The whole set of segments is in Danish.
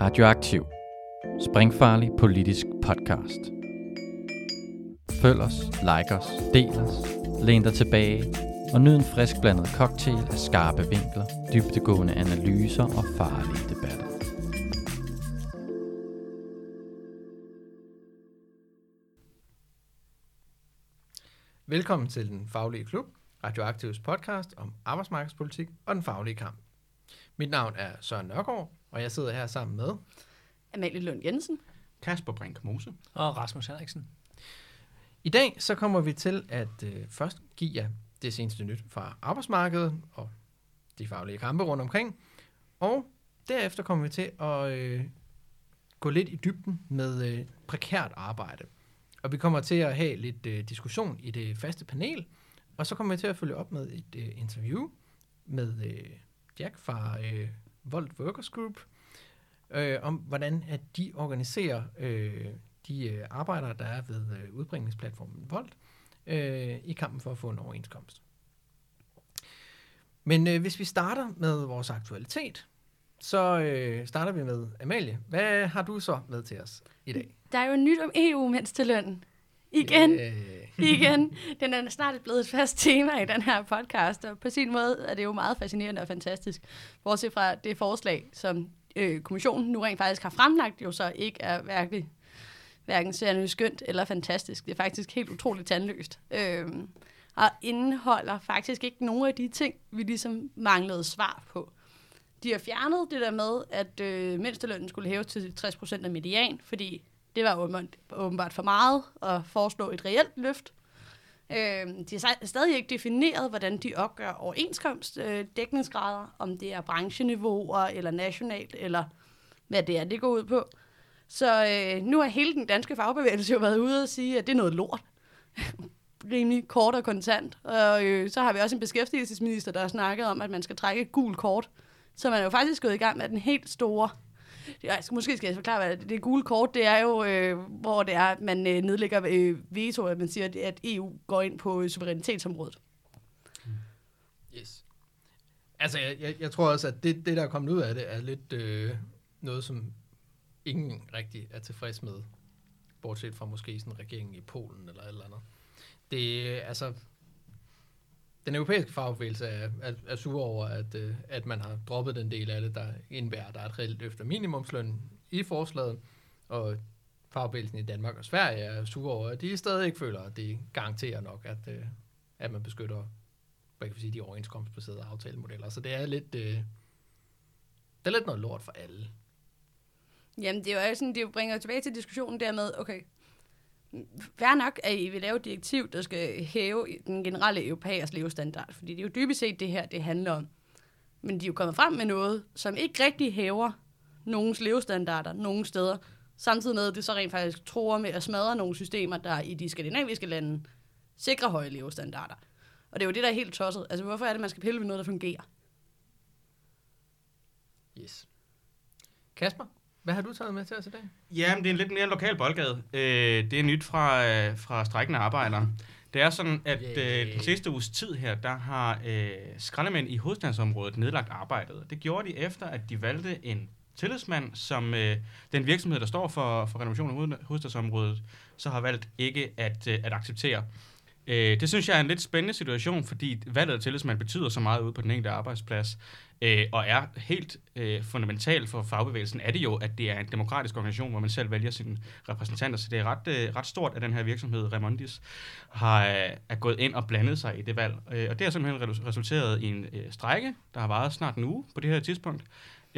Radioaktiv. Springfarlig politisk podcast. Følg os, like os, del os, læn dig tilbage og nyd en frisk blandet cocktail af skarpe vinkler, dybtegående analyser og farlige debatter. Velkommen til Den Faglige Klub, Radioaktivs podcast om arbejdsmarkedspolitik og den faglige kamp. Mit navn er Søren Nørgaard, og jeg sidder her sammen med... Amalie Lund Jensen. Kasper Brink Mose. Og Rasmus Henriksen. I dag så kommer vi til at øh, først give jer det seneste nyt fra arbejdsmarkedet og de faglige kampe rundt omkring. Og derefter kommer vi til at øh, gå lidt i dybden med øh, prekært arbejde. Og vi kommer til at have lidt øh, diskussion i det faste panel. Og så kommer vi til at følge op med et øh, interview med øh, Jack fra øh, Volt Workers Group, øh, om hvordan at de organiserer øh, de øh, arbejdere, der er ved øh, udbringningsplatformen Volt, øh, i kampen for at få en overenskomst. Men øh, hvis vi starter med vores aktualitet, så øh, starter vi med Amalie. Hvad har du så med til os i dag? Der er jo nyt om EU mens til løn. Igen. Øh, Igen. Den er snart blevet et fast tema i den her podcast, og på sin måde er det jo meget fascinerende og fantastisk. Bortset fra det forslag, som øh, kommissionen nu rent faktisk har fremlagt, jo så ikke er virkelig hverken særlig skønt eller fantastisk. Det er faktisk helt utroligt tandløst. Øh, og indeholder faktisk ikke nogen af de ting, vi ligesom manglede svar på. De har fjernet det der med, at øh, mindstelønnen skulle hæves til 60% af median, fordi det var åbenbart, åbenbart for meget at foreslå et reelt løft. Øh, de har stadig ikke defineret, hvordan de opgør overenskomstdækningsgrader, øh, dækningsgrader, om det er brancheniveauer eller nationalt, eller hvad det er, det går ud på. Så øh, nu har hele den danske fagbevægelse jo været ude og sige, at det er noget lort. Rimelig kort og kontant. Og øh, så har vi også en beskæftigelsesminister, der har snakket om, at man skal trække et gult kort. Så man er jo faktisk gået i gang med den helt store jeg skal, måske skal jeg forklare, hvad det, det gule kort, det er jo, øh, hvor det er, at man øh, nedlægger øh, veto, at man siger, at EU går ind på øh, suverænitetsområdet. yes. Altså, jeg, jeg, jeg tror også, at det, det, der er kommet ud af det, er lidt øh, noget, som ingen rigtig er tilfreds med. Bortset fra måske sådan regeringen i Polen eller et eller andet. Det øh, altså... Den europæiske fagbevægelse er, er, er sur over, at, øh, at man har droppet den del af det, der indebærer, at der er et reelt løft af minimumsløn i forslaget, og fagbevægelsen i Danmark og Sverige er sur over, at de stadig ikke føler, at det garanterer nok, at, øh, at man beskytter hvad kan vi sige, de overenskomstbaserede aftalemodeller. Så det er lidt, øh, det er lidt noget lort for alle. Jamen, det er jo sådan, det bringer tilbage til diskussionen der med, okay, Vær nok, at I vil lave et direktiv, der skal hæve den generelle europæers levestandard, fordi det er jo dybest set det her, det handler om. Men de er jo kommet frem med noget, som ikke rigtig hæver nogens levestandarder nogen steder, samtidig med, at det så rent faktisk tror med at smadre nogle systemer, der i de skandinaviske lande sikrer høje levestandarder. Og det er jo det, der er helt tosset. Altså, hvorfor er det, man skal pille ved noget, der fungerer? Yes. Kasper, hvad har du taget med til os i dag? Ja, men det er en lidt mere lokal boldgade. Øh, det er nyt fra, øh, fra strækkende arbejdere. Det er sådan, at øh, den sidste uges tid her, der har øh, skraldemænd i hovedstadsområdet nedlagt arbejdet. Det gjorde de efter, at de valgte en tillidsmand, som øh, den virksomhed, der står for, for renovation af hoved- hovedstadsområdet, så har valgt ikke at, øh, at acceptere. Øh, det synes jeg er en lidt spændende situation, fordi valget af tillidsmand betyder så meget ude på den enkelte arbejdsplads, øh, og er helt øh, fundamentalt for fagbevægelsen, er det jo, at det er en demokratisk organisation, hvor man selv vælger sine repræsentanter, så det er ret, øh, ret stort, at den her virksomhed, Remondis, har, øh, er gået ind og blandet sig i det valg. Øh, og det har simpelthen resulteret i en øh, strække, der har varet snart en uge på det her tidspunkt,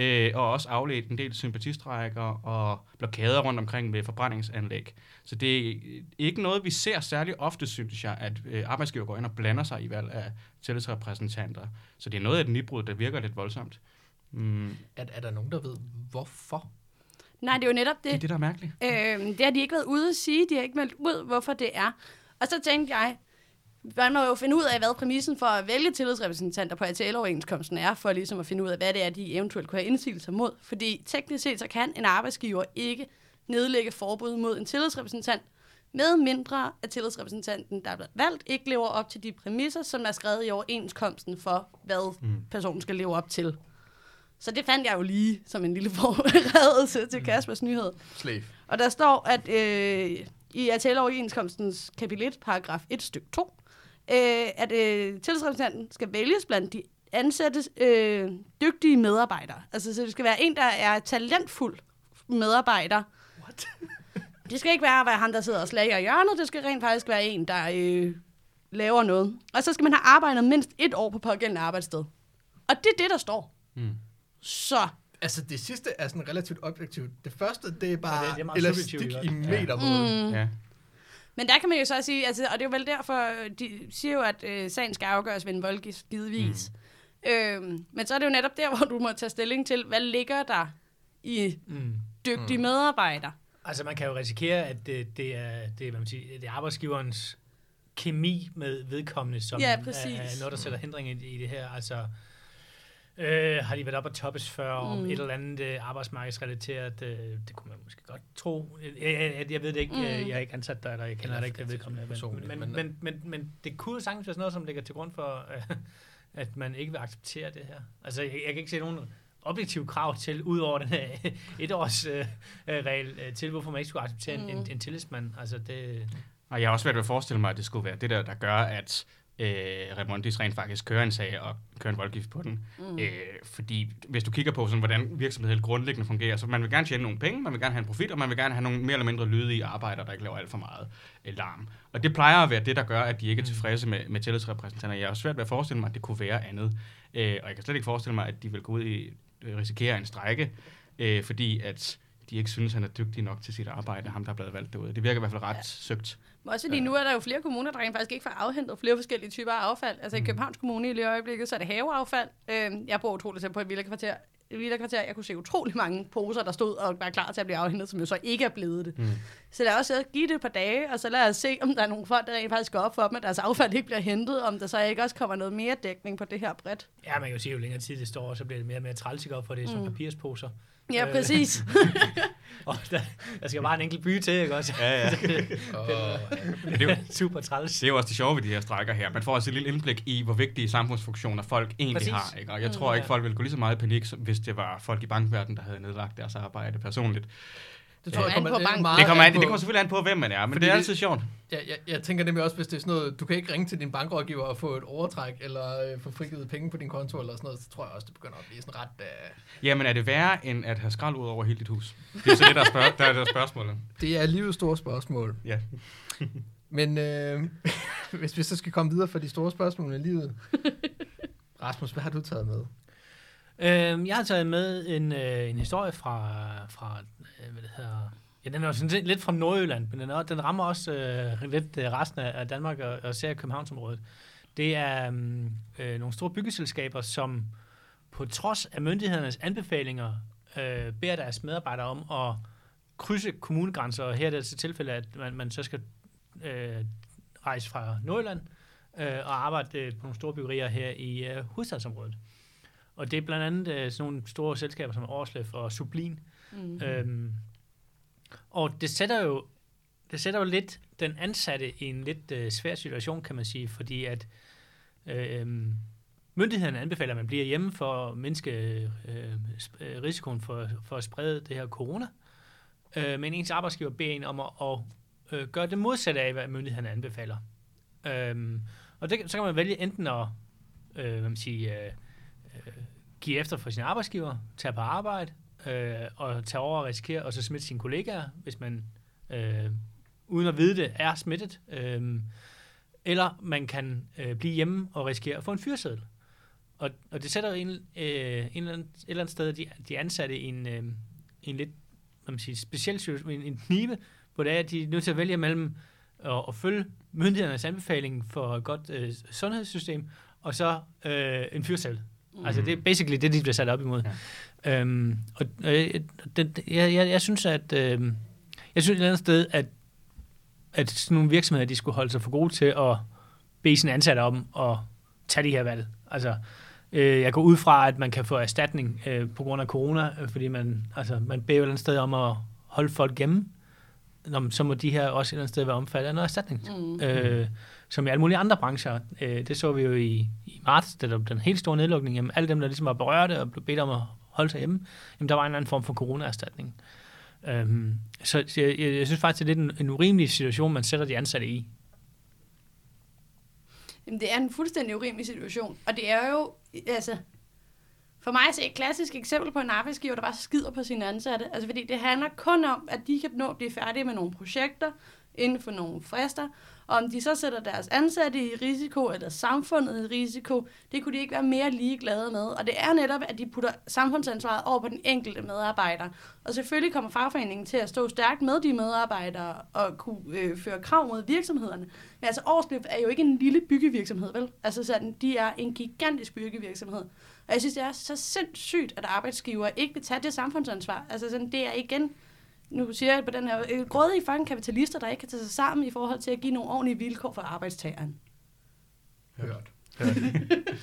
øh, og også afledt en del sympatistrækker og blokader rundt omkring ved forbrændingsanlæg. Så det er ikke noget, vi ser særlig ofte, synes jeg, at øh, arbejdsgiver går ind og blander sig i valg af tillidsrepræsentanter. Så det er noget af et nybrud, der virker lidt voldsomt. Mm, Er, er der nogen, der ved, hvorfor? Nej, det er jo netop det er det. det, der er mærkeligt. Øh, det har de ikke været ude at sige. De har ikke meldt ud, hvorfor det er. Og så tænkte jeg, man må jo finde ud af, hvad præmissen for at vælge tillidsrepræsentanter på ATL-overenskomsten er, for ligesom at finde ud af, hvad det er, de eventuelt kunne have indsigelser mod. Fordi teknisk set, så kan en arbejdsgiver ikke nedlægge forbud mod en tillidsrepræsentant, med mindre at tillidsrepræsentanten, der er blevet valgt, ikke lever op til de præmisser, som er skrevet i overenskomsten for, hvad mm. personen skal leve op til. Så det fandt jeg jo lige som en lille forberedelse til Kaspers nyhed. Slave. Og der står, at øh, i RTL-overenskomstens kapitel 1, paragraf 1, styk 2, øh, at øh, tillidsrepræsentanten skal vælges blandt de ansattes øh, dygtige medarbejdere. Altså, så det skal være en, der er talentfuld medarbejder. What? Det skal ikke være, være ham, der sidder og slager i hjørnet. Det skal rent faktisk være en, der øh, laver noget. Og så skal man have arbejdet mindst et år på pågældende arbejdssted. Og det er det, der står. Mm. Så Altså, det sidste er sådan relativt objektivt. Det første, det er bare Ja, det- det er elastik subjektivt, i ja. metermål. Mm. Ja. Men der kan man jo så sige, altså, og det er jo vel derfor, de siger jo, at øh, sagen skal afgøres ved en voldgives givetvis. Mm. Øhm, men så er det jo netop der, hvor du må tage stilling til, hvad ligger der i Mm. dygtige mm. medarbejder. Altså, man kan jo risikere, at det, det, er, det, er, hvad man siger, det er arbejdsgiverens kemi med vedkommende, som Ja, er, er noget, der sætter hindring i, i det her. Altså, øh, har de været op og toppes før mm. om et eller andet øh, arbejdsmarkedsrelateret? Øh, det kunne man måske godt tro. Jeg, jeg, jeg, jeg ved det ikke. Mm. Jeg, jeg er ikke ansat der, eller jeg kender da ikke den vedkommende. Men, men, men, men, men, men det kunne sagtens være sådan noget, som ligger til grund for, øh, at man ikke vil acceptere det her. Altså, jeg, jeg kan ikke se nogen objektive krav til, ud over den her etårs øh, øh, regel, øh, til hvorfor man ikke skulle acceptere mm. en, en, tillidsmand. Altså, det, Og jeg har også svært ved at forestille mig, at det skulle være det der, der gør, at øh, Remondis rent faktisk kører en sag og kører en voldgift på den. Mm. Øh, fordi hvis du kigger på, sådan, hvordan virksomheden grundlæggende fungerer, så man vil gerne tjene nogle penge, man vil gerne have en profit, og man vil gerne have nogle mere eller mindre lydige arbejdere, der ikke laver alt for meget øh, larm. Og det plejer at være det, der gør, at de ikke er tilfredse med, med tillidsrepræsentanter. Jeg har svært ved at forestille mig, at det kunne være andet. Øh, og jeg kan slet ikke forestille mig, at de vil gå ud i øh, risikere en strække, øh, fordi at de ikke synes, han er dygtig nok til sit arbejde, ham der er blevet valgt derude. Det virker i hvert fald ret ja. søgt. Men Også fordi nu er der jo flere kommuner, der rent faktisk ikke får afhentet flere forskellige typer af affald. Altså i Københavns Kommune i lige øjeblikket, så er det haveaffald. Øhm, jeg bor utroligt tæt på et villakvarter. Et villakvarter, jeg kunne se utrolig mange poser, der stod og var klar til at blive afhentet, som jo så ikke er blevet det. Mm. Så lad os give det et par dage, og så lad os se, om der er nogle folk, der rent faktisk går op for dem, at deres affald ikke bliver hentet, om der så ikke også kommer noget mere dækning på det her bredt. ja, man kan jo sige, jo længere tid det står, så bliver det mere og mere træls, ikke? for det er som mm. papirsposer. Ja, Øh. præcis. Og der, der skal bare en enkelt by til, ikke også? Ja, ja. Og, det, er jo, Super træls. det er jo også det sjove ved de her strækker her. Man får også et lille indblik i, hvor vigtige samfundsfunktioner folk egentlig Præcis. har. Ikke? Og jeg tror ikke, folk ville gå lige så meget i panik, hvis det var folk i bankverdenen, der havde nedlagt deres arbejde personligt. Det tror jeg An på kommer banken. meget Det kommer, an, det kommer selvfølgelig an på, hvem man er, men Fordi det er altid sjovt. jeg, jeg, jeg tænker nemlig også, hvis det er sådan noget, du kan ikke ringe til din bankrådgiver og få et overtræk, eller øh, få frigivet penge på din konto, eller sådan noget, så tror jeg også, det begynder at blive sådan ret... Øh, Jamen, er det værre, end at have skrald ud over hele dit hus? Det er så det, der er, spørg- der er, der er spørgsmålet. det er livets store spørgsmål. Ja. Men øh, hvis vi så skal komme videre fra de store spørgsmål i livet. Rasmus, hvad har du taget med? Øhm, jeg har taget med en, øh, en historie fra, fra øh, hvad det hedder, ja, den er jo sådan lidt- fra Nordjylland, men den, er, den rammer også øh, lidt øh, resten af, Danmark og, og især Københavnsområdet. Det er mm, øh, nogle store byggeselskaber, som på trods af myndighedernes anbefalinger øh, beder deres medarbejdere om at krydse kommunegrænser, og her er det altså tilfælde, at man, man så skal øh, rejse fra Nordjylland øh, og arbejde øh, på nogle store byggerier her i øh, hovedstadsområdet. Og det er blandt andet øh, sådan nogle store selskaber som Årslef og Sublin. Mm. Øhm, og det sætter jo det sætter jo lidt den ansatte i en lidt øh, svær situation, kan man sige, fordi at øh, myndighederne anbefaler, at man bliver hjemme for at mindske øh, øh, risikoen for, for at sprede det her corona. Øh, men ens arbejdsgiver beder en om at, at øh, gøre det modsatte af, hvad myndighederne anbefaler. Øhm, og det, så kan man vælge enten at øh, hvad man siger, øh, øh, give efter for sin arbejdsgiver, tage på arbejde, øh, og tage over og risikere, og så smitte sine kollegaer, hvis man øh, uden at vide det er smittet. Øh, eller man kan øh, blive hjemme og risikere at få en fyreseddel. Og, og det sætter en, øh, en eller anden, et eller andet sted de, de ansatte i en, øh, en lidt man siger, speciel situation, en, en knive, hvor det er, at de er nødt til at vælge mellem at, at følge myndighedernes anbefaling for et godt øh, sundhedssystem, og så øh, en fyrsel. Mm. Altså det er basically det, de bliver sat op imod. Ja. Øhm, og øh, det, jeg, jeg, jeg synes, at øh, jeg synes et eller andet sted, at, at sådan nogle virksomheder, de skulle holde sig for gode til at bede sine ansatte om at tage de her valg. Altså, øh, jeg går ud fra, at man kan få erstatning øh, på grund af corona, øh, fordi man, altså, man beder et eller andet sted om at holde folk hjemme. nå, så må de her også et eller andet sted være omfattet af noget erstatning. Mm. Øh, som i alle mulige andre brancher. Øh, det så vi jo i, i marts, da der den helt store nedlukning. Jamen, alle dem, der ligesom var berørte og blev bedt om at holde sig hjemme, jamen, der var en eller anden form for coronaerstatning. Øhm, så jeg, jeg, jeg synes faktisk, det er lidt en, en urimelig situation, man sætter de ansatte i. Jamen, det er en fuldstændig urimelig situation. Og det er jo, altså, for mig er et klassisk eksempel på en arbejdsgiver, der bare skider på sine ansatte. Altså, fordi det handler kun om, at de kan nå at blive færdige med nogle projekter inden for nogle frister. Og om de så sætter deres ansatte i risiko, eller samfundet i risiko, det kunne de ikke være mere ligeglade med. Og det er netop, at de putter samfundsansvaret over på den enkelte medarbejder. Og selvfølgelig kommer fagforeningen til at stå stærkt med de medarbejdere og kunne øh, føre krav mod virksomhederne. Men altså, Årslev er jo ikke en lille byggevirksomhed, vel? Altså sådan, de er en gigantisk byggevirksomhed. Og jeg synes, det er så sindssygt, at arbejdsgiver ikke vil tage det samfundsansvar. Altså sådan, det er igen, nu siger jeg på den her, øh, grådige fucking kapitalister, der ikke kan tage sig sammen i forhold til at give nogle ordentlige vilkår for arbejdstageren. Hørt.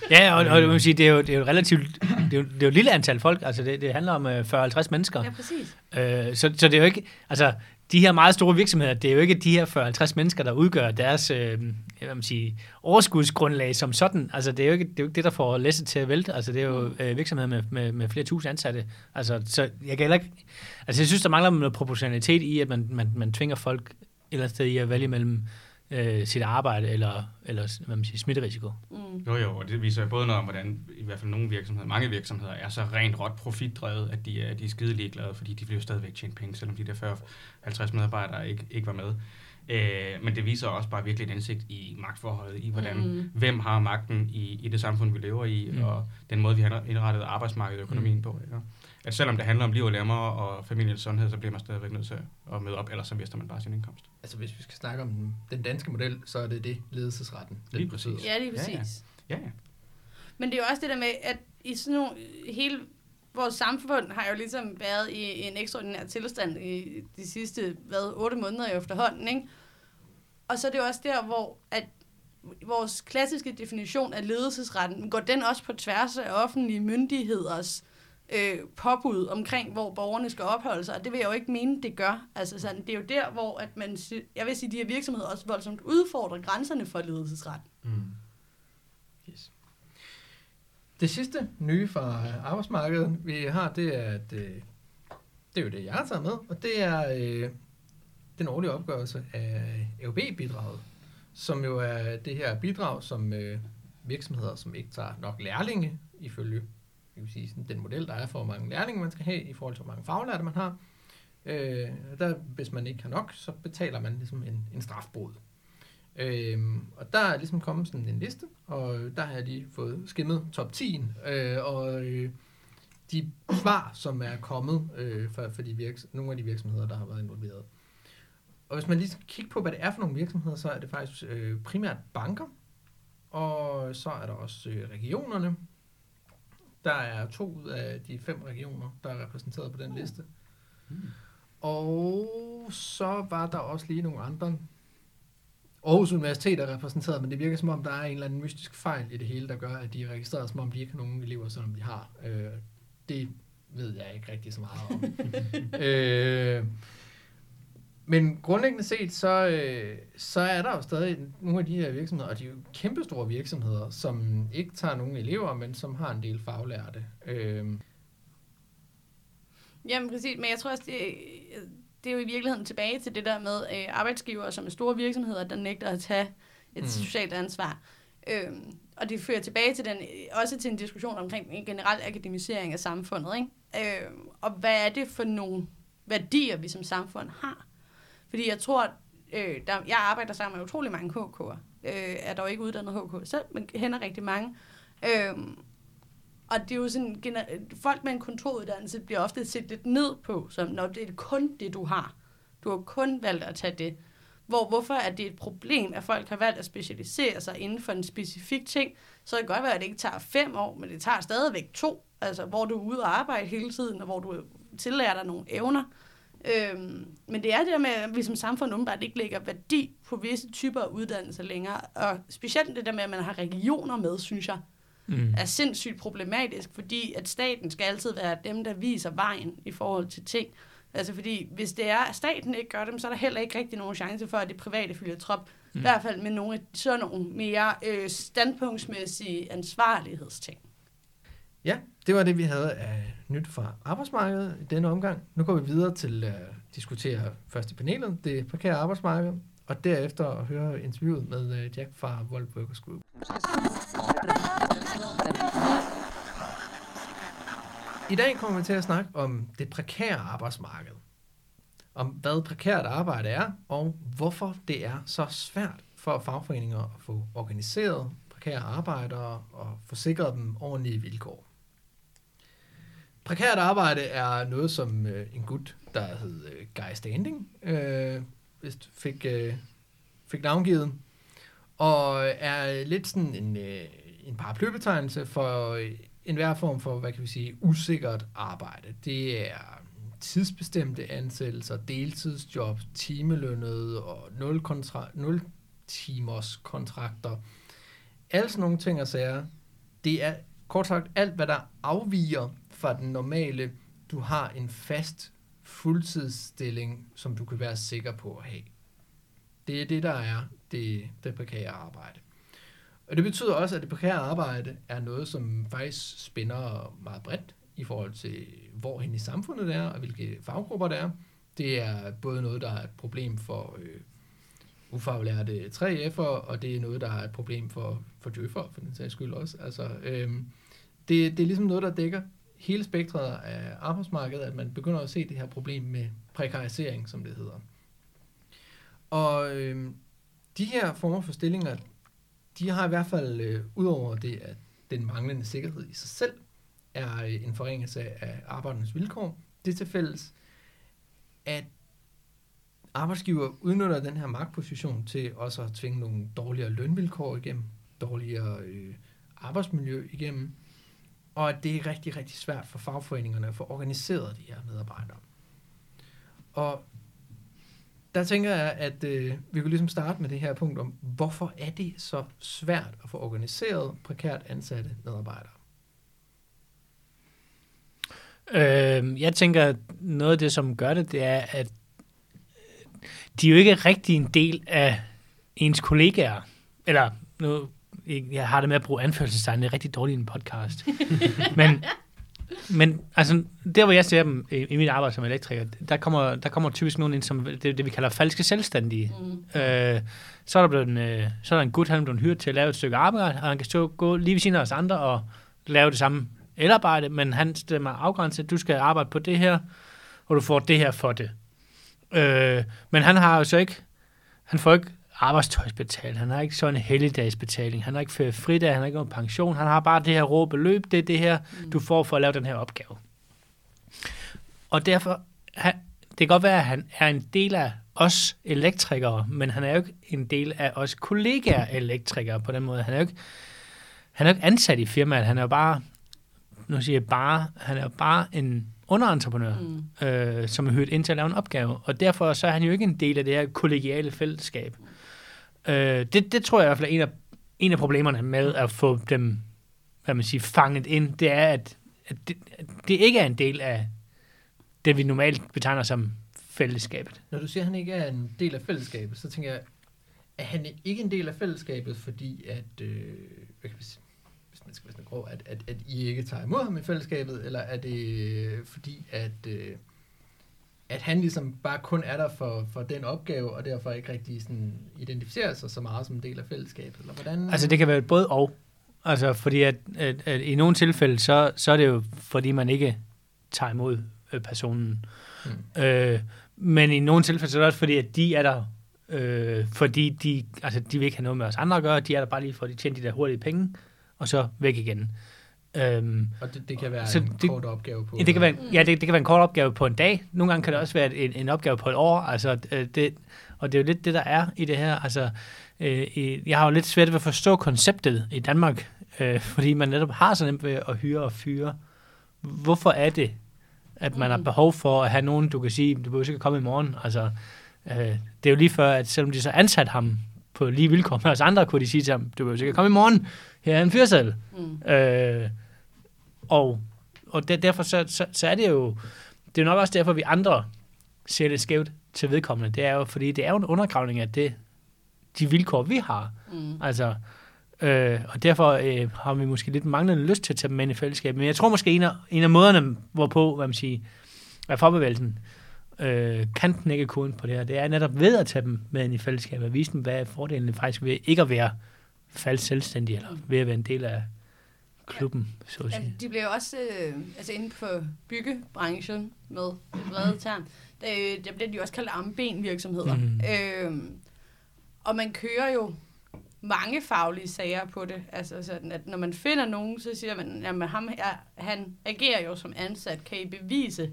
Ja, og, og det, vil sige, det, er jo, det er jo relativt, det er jo, det er jo et lille antal folk, altså det, det handler om øh, 40-50 mennesker. Ja, præcis. Øh, så, så det er jo ikke, altså de her meget store virksomheder, det er jo ikke de her 40-50 mennesker, der udgør deres øh, hvad man siger, overskudsgrundlag som sådan. Altså det er jo ikke det, er jo ikke det der får læsset til at vælte. Altså det er jo øh, virksomheder med, med, med flere tusind ansatte. Altså, så jeg kan heller ikke, altså jeg synes, der mangler noget proportionalitet i, at man, man, man tvinger folk et eller andet sted i at vælge mellem øh, sit arbejde eller, eller hvad man siger, smitterisiko. Mm. Jo, jo, og det viser jo både noget om, hvordan i hvert fald nogle virksomheder, mange virksomheder, er så rent råt profitdrevet, at de er, de er skide ligeglade, fordi de jo stadigvæk tjene penge, selvom de der 40-50 medarbejdere ikke, ikke var med. Øh, men det viser også bare virkelig et indsigt i magtforholdet, i hvordan, Mm. hvem har magten i, i det samfund, vi lever i, Mm. og den måde, vi har indrettet arbejdsmarkedet og økonomien Mm. på. Ikke? At selvom det handler om liv og lemmer og familiens sundhed, så bliver man stadigvæk nødt til at møde op, ellers så mister man bare sin indkomst. Altså, hvis vi skal snakke om den, danske model, så er det det, ledelsesretten. den Lige præcis. Ja, lige Ja, ja. præcis. Ja, ja. Men det er jo også det der med, at i sådan nogle, hele vores samfund har jo ligesom været i en ekstraordinær tilstand i de sidste, hvad, otte måneder efterhånden, ikke? Og så er det jo også der, hvor at vores klassiske definition af ledelsesretten, går den også på tværs af offentlige myndigheders øh, påbud omkring, hvor borgerne skal opholde sig, og det vil jeg jo ikke mene, det gør. Altså sådan, det er jo der, hvor at man, jeg vil sige, de her virksomheder også voldsomt udfordrer grænserne for ledelsesretten. Mm. Det sidste nye fra arbejdsmarkedet, vi har, det er, at øh, det er jo det, jeg har taget med, og det er øh, den årlige opgørelse af EUB-bidraget, som jo er det her bidrag, som øh, virksomheder, som ikke tager nok lærlinge, ifølge jeg vil sige, sådan, den model, der er for, hvor mange lærlinge man skal have, i forhold til, hvor mange faglærte man har. Øh, der, hvis man ikke har nok, så betaler man ligesom en, en strafbod. Øhm, og der er ligesom kommet sådan en liste, og der har jeg lige fået skimmet top 10, øh, og øh, de svar, som er kommet øh, for, for de virks- nogle af de virksomheder, der har været involveret. Og hvis man lige skal kigge på, hvad det er for nogle virksomheder, så er det faktisk øh, primært banker, og så er der også øh, regionerne. Der er to ud af de fem regioner, der er repræsenteret på den liste. Og så var der også lige nogle andre. Aarhus Universitet er repræsenteret, men det virker som om, der er en eller anden mystisk fejl i det hele, der gør, at de er registreret, som om de ikke har nogen elever, selvom de har. Øh, det ved jeg ikke rigtig så meget om. øh, men grundlæggende set, så, øh, så er der jo stadig nogle af de her virksomheder, og de er jo kæmpestore virksomheder, som ikke tager nogen elever, men som har en del faglærte. Øh, Jamen præcis, men jeg tror også, det, det er jo i virkeligheden tilbage til det der med øh, arbejdsgivere, som er store virksomheder, der nægter at tage et Mm. socialt ansvar. Øhm, og det fører tilbage til den, også til en diskussion omkring en generel akademisering af samfundet. Ikke? Øhm, og hvad er det for nogle værdier, vi som samfund har? Fordi jeg tror, øh, der, jeg arbejder sammen med utrolig mange HK'er. Øh, er dog ikke uddannet HK selv, men hænder rigtig mange. Øhm, og det er jo sådan, folk med en kontoruddannelse bliver ofte set lidt ned på, som når det er kun det, du har. Du har kun valgt at tage det. Hvor, hvorfor er det et problem, at folk har valgt at specialisere sig inden for en specifik ting? Så kan det godt være, at det ikke tager fem år, men det tager stadigvæk to. Altså, hvor du er ude og arbejde hele tiden, og hvor du tillærer dig nogle evner. Øhm, men det er det der med, at vi som samfund umiddelbart ikke lægger værdi på visse typer af uddannelser længere. Og specielt det der med, at man har regioner med, synes jeg, Mm. er sindssygt problematisk, fordi at staten skal altid være dem, der viser vejen i forhold til ting. Altså fordi, hvis det er, at staten ikke gør dem, så er der heller ikke rigtig nogen chance for, at det private følger trop. Mm. I hvert fald med nogle sådan nogle mere øh, standpunktsmæssige ansvarlighedsting. Ja, det var det, vi havde af nyt fra arbejdsmarkedet i denne omgang. Nu går vi videre til at diskutere først i panelet, det prekære arbejdsmarked, og derefter at høre interviewet med øh, Jack fra World Workers Group. I dag kommer vi til at snakke om det prekære arbejdsmarked. Om hvad prekært arbejde er, og hvorfor det er så svært for fagforeninger at få organiseret prekære arbejdere og forsikret dem ordentlige vilkår. Prekært arbejde er noget, som øh, en gut, der hed øh, Guy Standing, øh, fik, øh, fik navngivet, og øh, er lidt sådan en, øh, en paraplybetegnelse for øh, enhver form for, hvad kan vi sige, usikkert arbejde. Det er tidsbestemte ansættelser, deltidsjob, timelønnet og nul, kontra- nul timers kontrakter. Alle sådan nogle ting og sager, det er kort sagt alt, hvad der afviger fra den normale, du har en fast fuldtidsstilling, som du kan være sikker på at have. Det er det, der er det, det prekære arbejde. Og det betyder også, at det prekære arbejde er noget, som faktisk spænder meget bredt i forhold til, hvor hen i samfundet det er, og hvilke faggrupper det er. Det er både noget, der er et problem for øh, ufaglærte 3F'er, og det er noget, der er et problem for, for djøffer, for den sags skyld også. Altså, øh, det, det er ligesom noget, der dækker hele spektret af arbejdsmarkedet, at man begynder at se det her problem med prekarisering, som det hedder. Og øh, de her former for stillinger, de har i hvert fald, øh, udover det, at den manglende sikkerhed i sig selv er øh, en forringelse af arbejdernes vilkår, det til fælles, at arbejdsgiver udnytter den her magtposition til også at tvinge nogle dårligere lønvilkår igennem, dårligere øh, arbejdsmiljø igennem, og at det er rigtig, rigtig svært for fagforeningerne at få organiseret de her medarbejdere. Og der tænker jeg, at øh, vi kan ligesom starte med det her punkt om, hvorfor er det så svært at få organiseret prekært ansatte medarbejdere? Øh, jeg tænker, at noget af det, som gør det, det er, at de er jo ikke rigtig en del af ens kollegaer. Eller nu, jeg har det med at bruge anførselstegn, det er rigtig dårligt i en podcast. men, men altså, der hvor jeg ser dem i, i mit arbejde som elektriker, der kommer, der kommer typisk nogen ind, som det, det vi kalder falske selvstændige. Mm. Øh, så er der blevet en, øh, så er der en gut, han er blevet hyret til at lave et stykke arbejde, og han kan stå, gå lige ved siden af os andre og lave det samme elarbejde, men han stemmer afgrænset, at du skal arbejde på det her, og du får det her for det. Øh, men han har jo så ikke, han får ikke arbejdstøjsbetalt, han har ikke sådan en helligdagsbetaling, han har ikke fået fridag, han har ikke nogen pension, han har bare det her rå beløb, det er det her, mm. du får for at lave den her opgave. Og derfor, han, det kan godt være, at han er en del af os elektrikere, men han er jo ikke en del af os kollegaer elektrikere på den måde. Han er jo ikke, han er jo ikke ansat i firmaet, han er jo bare, nu siger jeg bare, han er jo bare en underentreprenør, mm. øh, som er hørt ind til at lave en opgave. Og derfor så er han jo ikke en del af det her kollegiale fællesskab. Øh, det, det tror jeg i hvert fald er en af, en af problemerne med at få dem hvad man siger, fanget ind. Det er, at, at, det, at det ikke er en del af det, vi normalt betegner som fællesskabet. Når du siger, at han ikke er en del af fællesskabet, så tænker jeg, at han ikke en del af fællesskabet, fordi at, øh, hvad kan vi sige, hvis man skal være grov, at, at, at I ikke tager imod ham i fællesskabet, eller er det øh, fordi, at, øh, at han ligesom bare kun er der for, for den opgave, og derfor ikke rigtig sådan identificerer sig så meget som en del af fællesskabet? Eller hvordan? Altså det kan være både og. Altså fordi at, at, at i nogle tilfælde, så, så er det jo fordi man ikke tager imod øh, personen. Mm. Øh, men i nogle tilfælde, så er det også fordi, at de er der, øh, fordi de, altså, de vil ikke have noget med os andre at gøre, de er der bare lige for, at de tjener de der hurtige penge, og så væk igen. Øhm, og det, det kan være så en det, kort opgave på... Ja, det kan være, ja, det, det kan være en kort opgave på en dag. Nogle gange kan det også være en, en opgave på et år. Altså, øh, det, og det er jo lidt det, der er i det her. Altså, øh, jeg har jo lidt svært ved at forstå konceptet i Danmark, øh, fordi man netop har så nemt ved at hyre og fyre. Hvorfor er det, at man har mm. behov for at have nogen, du kan sige, du behøver ikke komme i morgen. Altså, øh, det er jo lige før, at selvom de så ansat ham på lige vilkår med os andre, kunne de sige til ham, du behøver ikke komme i morgen, her er en fyrsel. Mm. Øh, og og det, derfor så, så, så er det jo, det er nok også derfor, vi andre ser lidt skævt til vedkommende, det er jo, fordi det er jo en undergravning af det, de vilkår, vi har. Mm. Altså, øh, og derfor øh, har vi måske lidt manglende lyst til at tage dem med ind i fællesskabet. Men jeg tror måske, en af, en af måderne, hvorpå, hvad man siger, at fagbevægelsen øh, kan knække koden på det her, det er netop ved at tage dem med ind i fællesskabet og vise dem, hvad er fordelen faktisk ved ikke at være falsk selvstændig, eller ved at være en del af klubben, så at Ja, sige. de bliver jo også øh, altså inden for byggebranchen med brede term, der, øh, der bliver de jo også kaldt armbenvirksomheder. Mm. Øh, og man kører jo mange faglige sager på det. Altså sådan, at når man finder nogen, så siger man, at ham her, han agerer jo som ansat. Kan I bevise,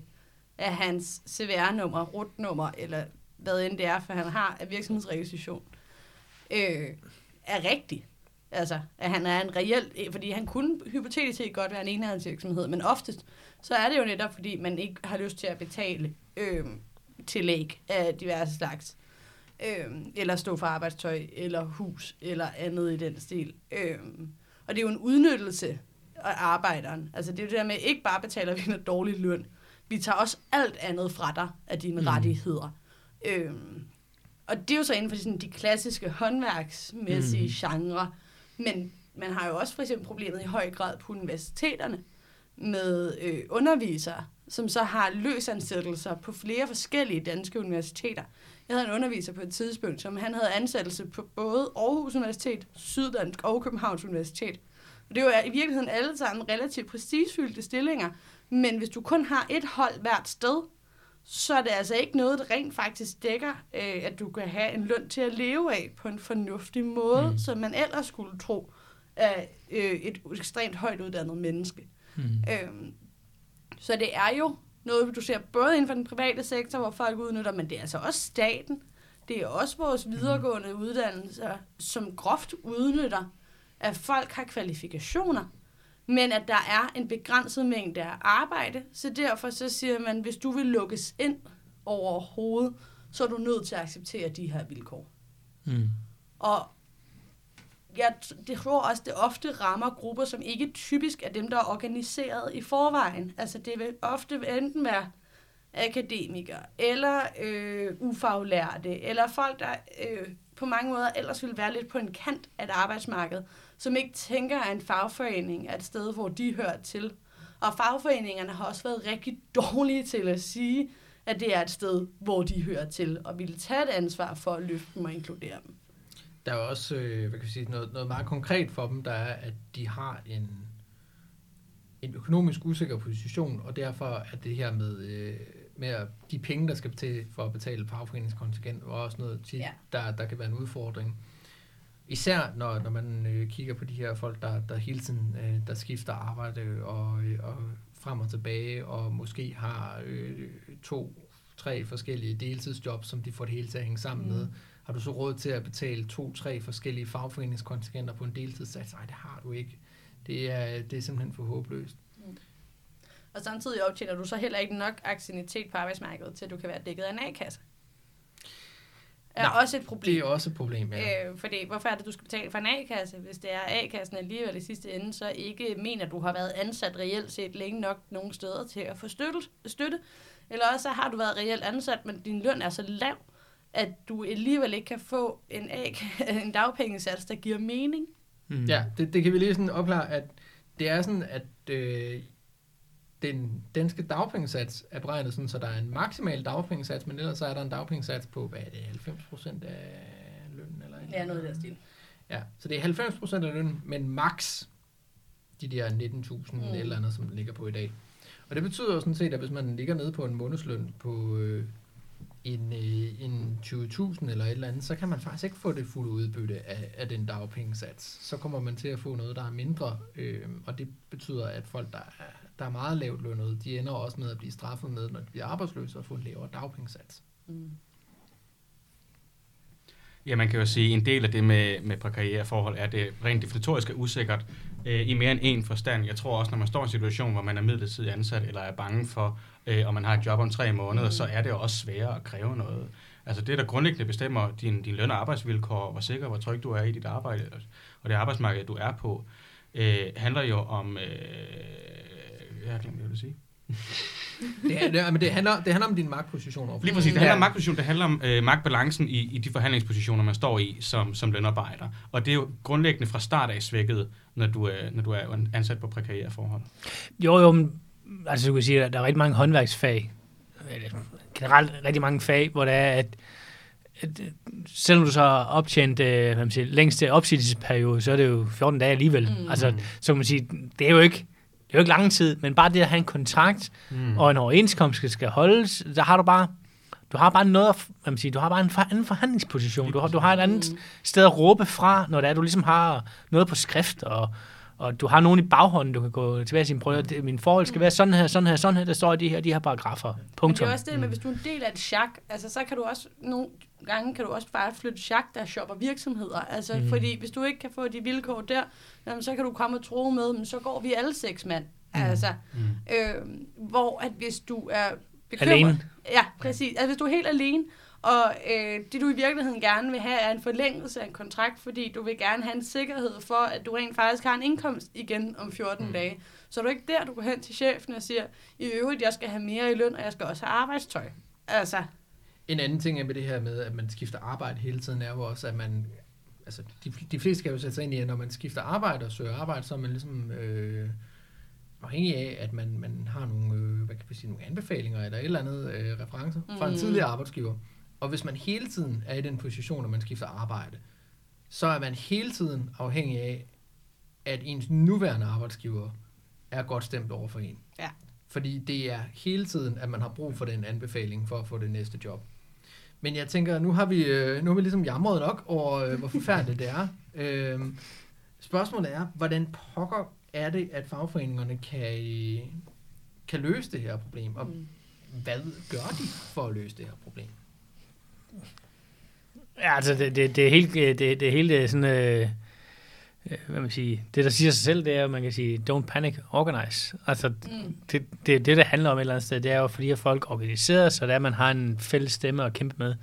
at hans CVR-nummer, RUT-nummer, eller hvad end det er, for han har af virksomhedsregistration, øh, er rigtig? Altså, at han er en reel, fordi han kunne hypotetisk set godt være en enhedsvirksomhed, men oftest, så er det jo netop, fordi man ikke har lyst til at betale øh, tillæg af diverse slags. Øh, eller stå for arbejdstøj, eller hus, eller andet i den stil. Øh, og det er jo en udnyttelse af arbejderen. Altså det er jo det der med, ikke bare betaler vi en dårlig løn, vi tager også alt andet fra dig af dine mm. rettigheder. Øh, og det er jo så inden for sådan de klassiske håndværksmæssige mm. genre. Men man har jo også for eksempel problemet i høj grad på universiteterne med øh, undervisere, som så har løsansættelser på flere forskellige danske universiteter. Jeg havde en underviser på et tidspunkt, som han havde ansættelse på både Aarhus Universitet, Syddansk og Københavns Universitet. Og det var i virkeligheden alle sammen relativt prestigefyldte stillinger, men hvis du kun har et hold hvert sted, så er det altså ikke noget, der rent faktisk dækker, øh, at du kan have en løn til at leve af på en fornuftig måde, Mm. mm. som man ellers skulle tro af øh, et ekstremt højt uddannet menneske. Mm. Øhm, så det er jo noget, du ser både inden for den private sektor, hvor folk udnytter, men det er altså også staten. Det er også vores videregående uddannelser, som groft udnytter, at folk har kvalifikationer, men at der er en begrænset mængde af arbejde, så derfor så siger man, hvis du vil lukkes ind overhovedet, så er du nødt til at acceptere de her vilkår. Mm. Og jeg det tror også, det ofte rammer grupper, som ikke typisk er dem, der er organiseret i forvejen. Altså det vil ofte enten være akademikere, eller øh, ufaglærte, eller folk, der øh, på mange måder ellers ville være lidt på en kant af et arbejdsmarked, som ikke tænker, at en fagforening er et sted, hvor de hører til. Og fagforeningerne har også været rigtig dårlige til at sige, at det er et sted, hvor de hører til, og ville tage et ansvar for at løfte dem og inkludere dem. Der er også øh, hvad kan vi sige, noget, noget meget konkret for dem, der er, at de har en, en økonomisk usikker position, og derfor er det her med, øh, med at, de penge, der skal til for at betale fagforeningskontingent, og også noget tit, ja. der, der kan være en udfordring. Især når, når man øh, kigger på de her folk, der, der hele tiden øh, der skifter arbejde og, øh, og frem og tilbage, og måske har øh, to, tre forskellige deltidsjobs, som de får det hele til at hænge sammen mm. med. Har du så råd til at betale to-tre forskellige fagforeningskontingenter på en deltidssats? Nej, det har du ikke. Det er, det er simpelthen for håbløst. Og samtidig optjener du så heller ikke nok aktivitet på arbejdsmarkedet, til at du kan være dækket af en A-kasse. Er Nej, også et Det problem. er også et problem, ja. Øh, fordi hvorfor er det, du skal betale for en A-kasse, hvis det er A-kassen alligevel i sidste ende, så ikke mener, at du har været ansat reelt set længe nok nogle steder til at få støtte, støtte. Eller også så har du været reelt ansat, men din løn er så lav, at du alligevel ikke kan få en, A en dagpengesats, der giver mening. Mm. Ja, det, det kan vi lige sådan opklare, at det er sådan, at øh, den danske dagpengesats er beregnet sådan, så der er en maksimal dagpengesats, men ellers så er der en dagpengesats på, hvad er det, 90 procent af lønnen? Eller Ja, noget den stil. Ja, så det er 90 procent af lønnen, men max de der 19.000 Mm. mm. eller andet, som den ligger på i dag. Og det betyder jo sådan set, at hvis man ligger nede på en månedsløn på øh, en, øh, en 20.000 eller et eller andet, så kan man faktisk ikke få det fulde udbytte af, af den dagpengesats. Så kommer man til at få noget, der er mindre, øh, og det betyder, at folk, der er, der er meget lavt lønnet, de ender også med at blive straffet med, når de bliver arbejdsløse og få en lavere dagpengesats. Mm. Ja, man kan jo sige, at en del af det med, med karriereforhold er det rent definitorisk er usikkert øh, i mere end en forstand. Jeg tror også, når man står i en situation, hvor man er midlertidigt ansat, eller er bange for, øh, om man har et job om tre måneder, Mm. så er det jo også sværere at kræve noget. Altså det, der grundlæggende bestemmer din, din løn- og arbejdsvilkår, hvor sikker, hvor tryg du er i dit arbejde, og det arbejdsmarked, du er på, øh, handler jo om... Øh, jeg har glemt, hvad jeg vil sige. Det, er- det, er- men det, handler, det handler om din magtposition overfor. Lige præcis. Det handler Ja. om magtposition, det handler om øh, magtbalancen i, i de forhandlingspositioner, man står i som, som lønarbejder. Og det er jo grundlæggende fra start af svækket, når du, er, når du er ansat på prekære forhold. Jo, jo, men, altså du kan sige, at der er rigtig mange håndværksfag, eller generelt rigtig mange fag, hvor det er, at, at øh, selvom du så har optjent øh, hvad man siger, længste opsigelsesperiode, så er det jo 14 dage alligevel. Mm. Altså, så kan man sige, det er jo ikke, er jo ikke lang tid, men bare det at have en kontrakt, mm. og en overenskomst skal- skal holdes, der har du bare, du har bare noget, hvad man siger, du har bare en anden forhandlingsposition. Du har, du har et andet Mm. sted at råbe fra, når det er, du ligesom har noget på skrift, og, og du har nogen i baghånden, du kan gå tilbage og sige, prøv at min forhold skal være sådan her, sådan her, sådan her, der står i de her, de her paragrafer. Men det Punktum. er også det med, hvis du er en del af et chak, altså så kan du også, nogle gange kan du også bare flytte chak, der shopper virksomheder. Altså, Mm. mm. fordi hvis du ikke kan få de vilkår der, jamen, så kan du komme og tro med, men så går vi alle seks mand. Mm. Altså, Mm. øh, hvor at hvis du er bekymret... Alene. Ja, præcis. Altså hvis du er helt alene, og øh, det du i virkeligheden gerne vil have er en forlængelse af en kontrakt, fordi du vil gerne have en sikkerhed for, at du rent faktisk har en indkomst igen om 14 mm. dage. Så er du ikke der, du går hen til chefen og siger, i øvrigt, jeg skal have mere i løn, og jeg skal også have arbejdstøj. Altså, En anden ting er med det her med, at man skifter arbejde hele tiden, er jo også, at man... Altså, de, de fleste skal jo sætte sig ind i, at når man skifter arbejde og søger arbejde, så er man ligesom øh, afhængig af, at man, man har nogle, øh, hvad kan vi sige, nogle anbefalinger eller et eller andet øh, referencer fra en Mm. tidligere arbejdsgiver. Og hvis man hele tiden er i den position, når man skifter arbejde, så er man hele tiden afhængig af, at ens nuværende arbejdsgiver er godt stemt over for en. Ja. Fordi det er hele tiden, at man har brug for den anbefaling for at få det næste job. Men jeg tænker, nu har vi, øh, nu har vi ligesom jamret nok over, øh, hvor forfærdeligt det er. Øhm, spørgsmålet er, hvordan pokker er det, at fagforeningerne kan, øh, kan løse det her problem? Og Mm. hvad gør de for at løse det her problem? Ja, altså det, det, det er helt, det, det helt øh, sådan, øh, øh, hvad man siger, det der siger sig selv, det er, at man kan sige, don't panic, organize. Altså Mm. det, det, det, det handler om et eller andet sted, det er jo, fordi at folk organiserer sig, er, at man har en fælles stemme at kæmpe med.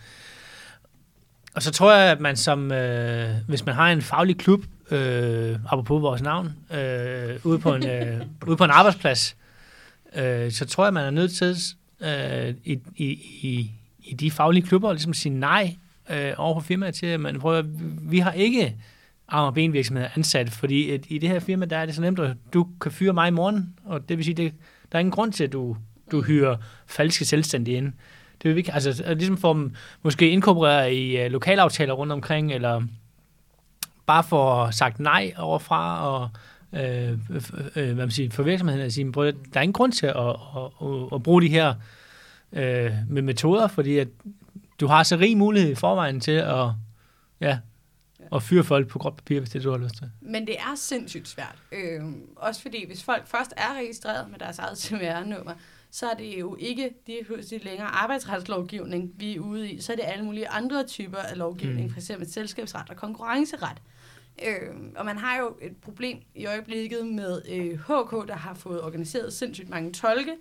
Og så tror jeg, at man som, øh, hvis man har en faglig klub, øh, apropos vores navn, øh, ude, på en, øh, ude på en arbejdsplads, øh, så tror jeg, man er nødt til øh, i, i, i, i de faglige klubber at ligesom sige nej øh, over for firmaet til, at man prøver, vi har ikke arm- og benvirksomheder ansat, fordi at i det her firma, der er det så nemt, at du kan fyre mig i morgen, og det vil sige, det, der er ingen grund til, at du, du hyrer falske selvstændige ind. Det vil vi ikke, altså ligesom få dem måske inkorporeret i øh, lokalaftaler rundt omkring, eller bare få sagt nej overfra, og øh, øh, hvad man siger, for virksomheden at sige, "Prøv, der er ingen grund til at, at, at, at bruge de her øh, med metoder, fordi at du har så rig mulighed i forvejen til at, ja, at fyre folk på gråt papir, hvis det er, du har lyst til. Men det er sindssygt svært. Øh, også fordi, hvis folk først er registreret med deres eget CVR-nummer, så er det jo ikke de pludselig længere arbejdsretslovgivning, vi er ude i. Så er det alle mulige andre typer af lovgivning, Mm. mm. f.eks. selskabsret og konkurrenceret. Øh, og man har jo et problem i øjeblikket med øh, HK, der har fået organiseret sindssygt mange tolke.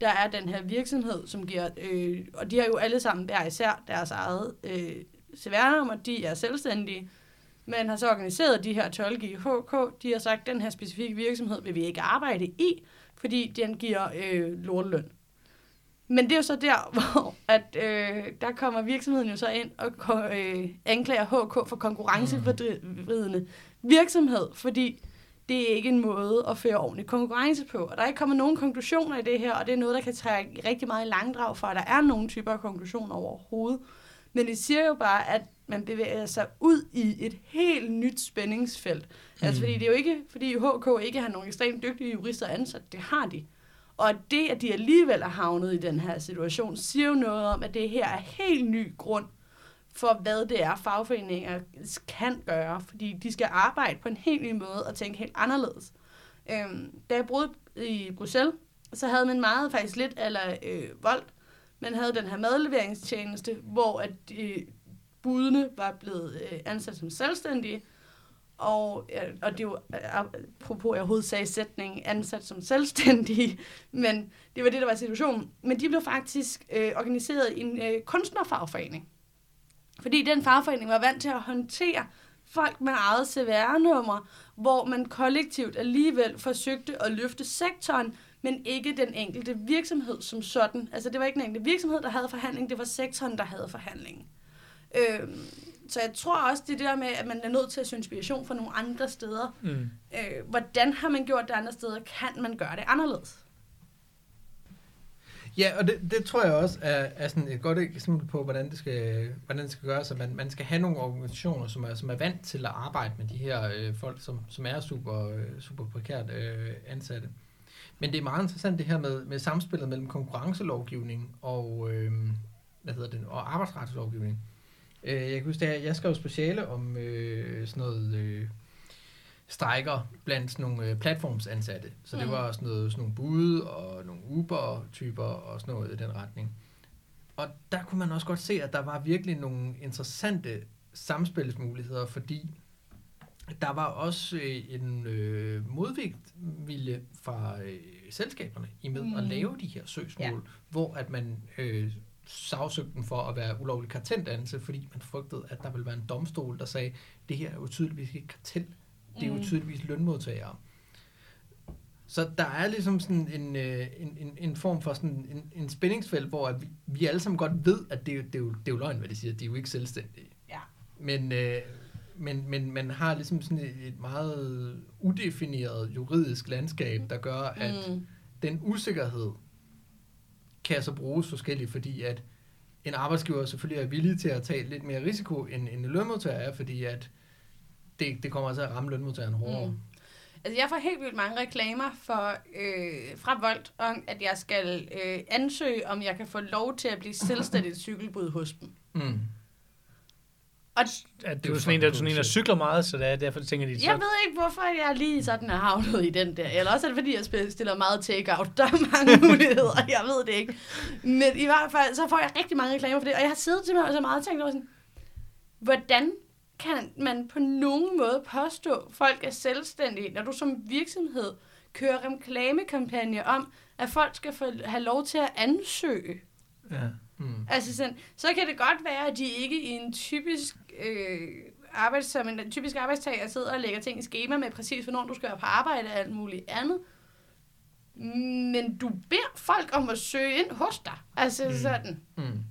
Der er den her virksomhed, som giver, øh, og de har jo alle sammen hver især deres eget øh, CVR-nummer, de er selvstændige. Man har så organiseret de her tolke i HK. De har sagt, at den her specifikke virksomhed vil vi ikke arbejde i, fordi den giver øh, lorteløn. Men det er jo så der, hvor at, øh, der kommer virksomheden jo så ind og øh, anklager HK for konkurrenceforvridende virksomhed, fordi det er ikke en måde at føre ordentlig konkurrence på. Og der er ikke kommet nogen konklusioner i det her, og det er noget, der kan trække rigtig meget i langdrag for, at der er nogle typer af konklusioner overhovedet. Men det siger jo bare, at man bevæger sig ud i et helt nyt spændingsfelt. Mm. Altså fordi det er jo ikke, fordi HK ikke har nogle ekstremt dygtige jurister ansat, det har de. Og det, at de alligevel er havnet i den her situation, siger jo noget om, at det her er helt ny grund for, hvad det er, fagforeninger kan gøre. Fordi de skal arbejde på en helt ny måde og tænke helt anderledes. Øhm, da jeg boede i Bruxelles, så havde man meget faktisk lidt eller øh, vold. Man havde den her madleveringstjeneste, hvor at øh, budene var blevet øh, ansat som selvstændige, og, øh, og det er jo, øh, apropos jeg overhovedet sagde sætningen, ansat som selvstændige, men det var det, der var situationen. Men de blev faktisk øh, organiseret i en øh, kunstnerfagforening. Fordi den fagforening var vant til at håndtere folk med eget CVR-nummer, hvor man kollektivt alligevel forsøgte at løfte sektoren men ikke den enkelte virksomhed som sådan. Altså det var ikke den enkelte virksomhed, der havde forhandling, det var sektoren, der havde forhandlingen. Øh, så jeg tror også, det er det der med, at man er nødt til at søge inspiration fra nogle andre steder. Mm. Øh, hvordan har man gjort det andre steder? Kan man gøre det anderledes? Ja, og det, det tror jeg også er, er sådan et godt eksempel på, hvordan det skal, hvordan det skal gøres. At man, man skal have nogle organisationer, som er, som er vant til at arbejde med de her øh, folk, som, som er super, øh, super prekært øh, ansatte. Men det er meget interessant det her med, med samspillet mellem konkurrencelovgivning og, øh, hvad hedder det, og arbejdsretslovgivning. Øh, jeg kan huske, at jeg skrev speciale om øh, sådan noget... Øh, strækker blandt sådan nogle øh, platformsansatte. Så det Mm. var sådan, noget, sådan nogle bud og nogle Uber-typer og sådan noget i den retning. Og der kunne man også godt se, at der var virkelig nogle interessante samspilsmuligheder, fordi der var også øh, en øh, modvilje fra øh, selskaberne imod mm. at lave de her søgsmål, ja. hvor at man øh, sagsøgte dem for at være ulovlig karteldannelse, fordi man frygtede, at der ville være en domstol, der sagde, det her er jo tydeligvis ikke kartel, det er jo Mm. tydeligvis lønmodtagere. Så der er ligesom sådan en, øh, en, en, en form for sådan en, en spændingsfelt, hvor at vi, vi alle sammen godt ved, at det, er jo- det, er jo, det er jo løgn, hvad de siger. De er jo ikke selvstændige. Ja. Men, øh, men, men man har ligesom sådan et, et meget udefineret juridisk landskab, der gør, at Mm. den usikkerhed kan så bruges forskelligt, fordi at en arbejdsgiver selvfølgelig er villig til at tage lidt mere risiko, end en lønmodtager er, fordi at det, det kommer til at ramme lønmodtageren hårdere. Mm. Altså, jeg får helt vildt mange reklamer for, øh, fra Volt om, at jeg skal øh, ansøge, om jeg kan få lov til at blive selvstændigt cykelbud hos dem. Mm. Og At Det du er er sådan en, der, sådan en, der cykler meget, så det er, derfor tænker de, så, jeg ved ikke, hvorfor jeg lige sådan er havnet i den der. Eller også er det, fordi jeg stiller meget take-out. Der er mange muligheder, jeg ved det ikke. Men i hvert fald, så får jeg rigtig mange reklamer for det. Og jeg har siddet til mig så meget og tænkt over sådan, hvordan kan man på nogen måde påstå, folk er selvstændige, når du som virksomhed kører reklamekampagne om, at folk skal få, have lov til at ansøge. ja. Mm. Altså sådan, så kan det godt være, at de ikke i en typisk øh, arbejds, som en typisk arbejdstager sidder og lægger ting i schema med præcis, hvornår du skal være på arbejde og alt muligt andet. Men du beder folk om at søge ind hos dig. Altså mm. sådan. Mm.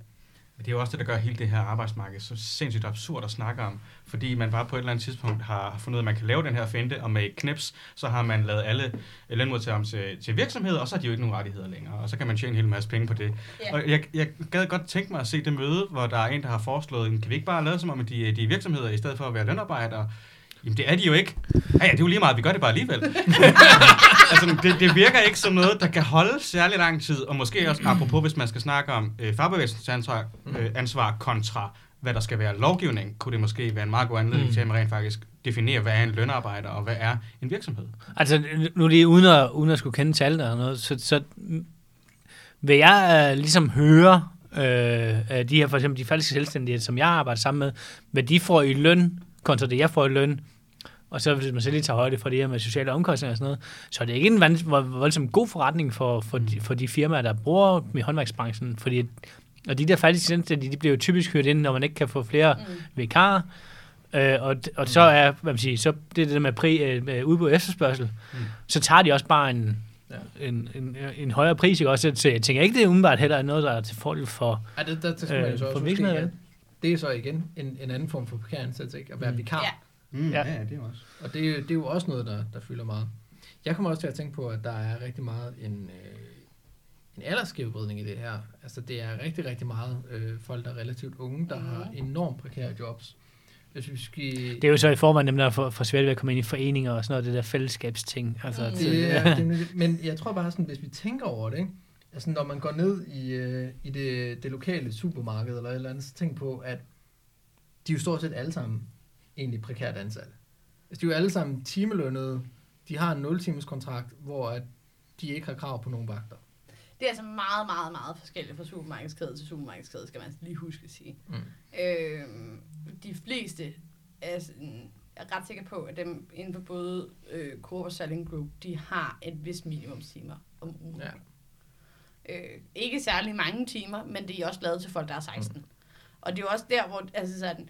Men det er jo også det, der gør hele det her arbejdsmarked så sindssygt absurd at snakke om. Fordi man bare på et eller andet tidspunkt har fundet ud af, at man kan lave den her finte, og med et knips, så har man lavet alle lønmodtagere om til, til virksomheder, og så har de jo ikke nogen rettigheder længere. Og så kan man tjene en hel masse penge på det. Ja. Og jeg, jeg gad godt tænke mig at se det møde, hvor der er en, der har foreslået, "Jamen, kan vi ikke bare lade som om, at de, de er virksomheder, i stedet for at være lønarbejdere? Jamen, det er de jo ikke. Ja, ja, det er jo lige meget, vi gør det bare alligevel. altså, det, det virker ikke som noget, der kan holde særlig lang tid, og måske også apropos, hvis man skal snakke om øh, fagbevægelsens ansvar, øh, ansvar kontra, hvad der skal være lovgivning, kunne det måske være en meget god anledning Mm. til, at man rent faktisk definerer, hvad er en lønarbejder, og hvad er en virksomhed. Altså, nu lige uden at, uden at skulle kende tallene og noget, så, så vil jeg uh, ligesom høre øh, de her, for eksempel de falske selvstændige, som jeg arbejder sammen med, hvad de får i løn, kontra det, jeg får i løn, og så hvis man så lige tager højde for det her med sociale omkostninger og sådan noget, så er det ikke en vand, vo- voldsomt god forretning for, for, de, for de firmaer, der bruger i håndværksbranchen, fordi og de der falske selvstændige, de bliver jo typisk hørt ind, når man ikke kan få flere Mm. vikarer, Øh, og, og så er, hvad man siger, så det er det der med, pri, øh, med udbud og efterspørgsel, Mm. mm. så tager de også bare en, Ja. en, en, en højere pris, ikke også? Så jeg tænker ikke, det er umiddelbart heller noget, der er til fordel for... Ja, det, der, der skal man Øh, jo så for at det er så igen en, en anden form for vikaransættelse, ikke? At være Mm. vikar. Ja. Mm, Ja. ja. ja, det er også. Og det, er jo- det er jo også noget, der, der fylder meget. Jeg kommer også til at tænke på, at der er rigtig meget en, øh, en aldersskævvridning i det her. Altså det er rigtig, rigtig meget øh, folk, der er relativt unge, der Mhm. har enormt prekære jobs. Hvis vi skal... Det er jo så i forvejen dem, der får, får svært ved at komme ind i foreninger og sådan noget, det der fællesskabsting. Altså, Mm. til, Det er, det er, nemlig- men jeg tror bare sådan, hvis vi tænker over det, ikke? Altså når man går ned i, øh, i det, det lokale supermarked eller et eller andet, så tænk på, at de er jo stort set alle sammen egentlig prekært ansatte. Altså de er jo alle sammen timelønnede, de har en 0 timers kontrakt, hvor at de ikke har krav på nogen vagter. Det er altså meget, meget, meget forskelligt fra supermarkedskæde til supermarkedskæde, skal man lige huske at sige. Mm. Øh, de fleste er, sådan, er ret sikker på, at dem inden for både øh, Coop og Selling Group, de har et vis minimumstimer om ugen. Ja. Øh, ikke særlig mange timer, men det er også lavet til folk, der er 16. Mm. Og det er jo også der, hvor altså sådan,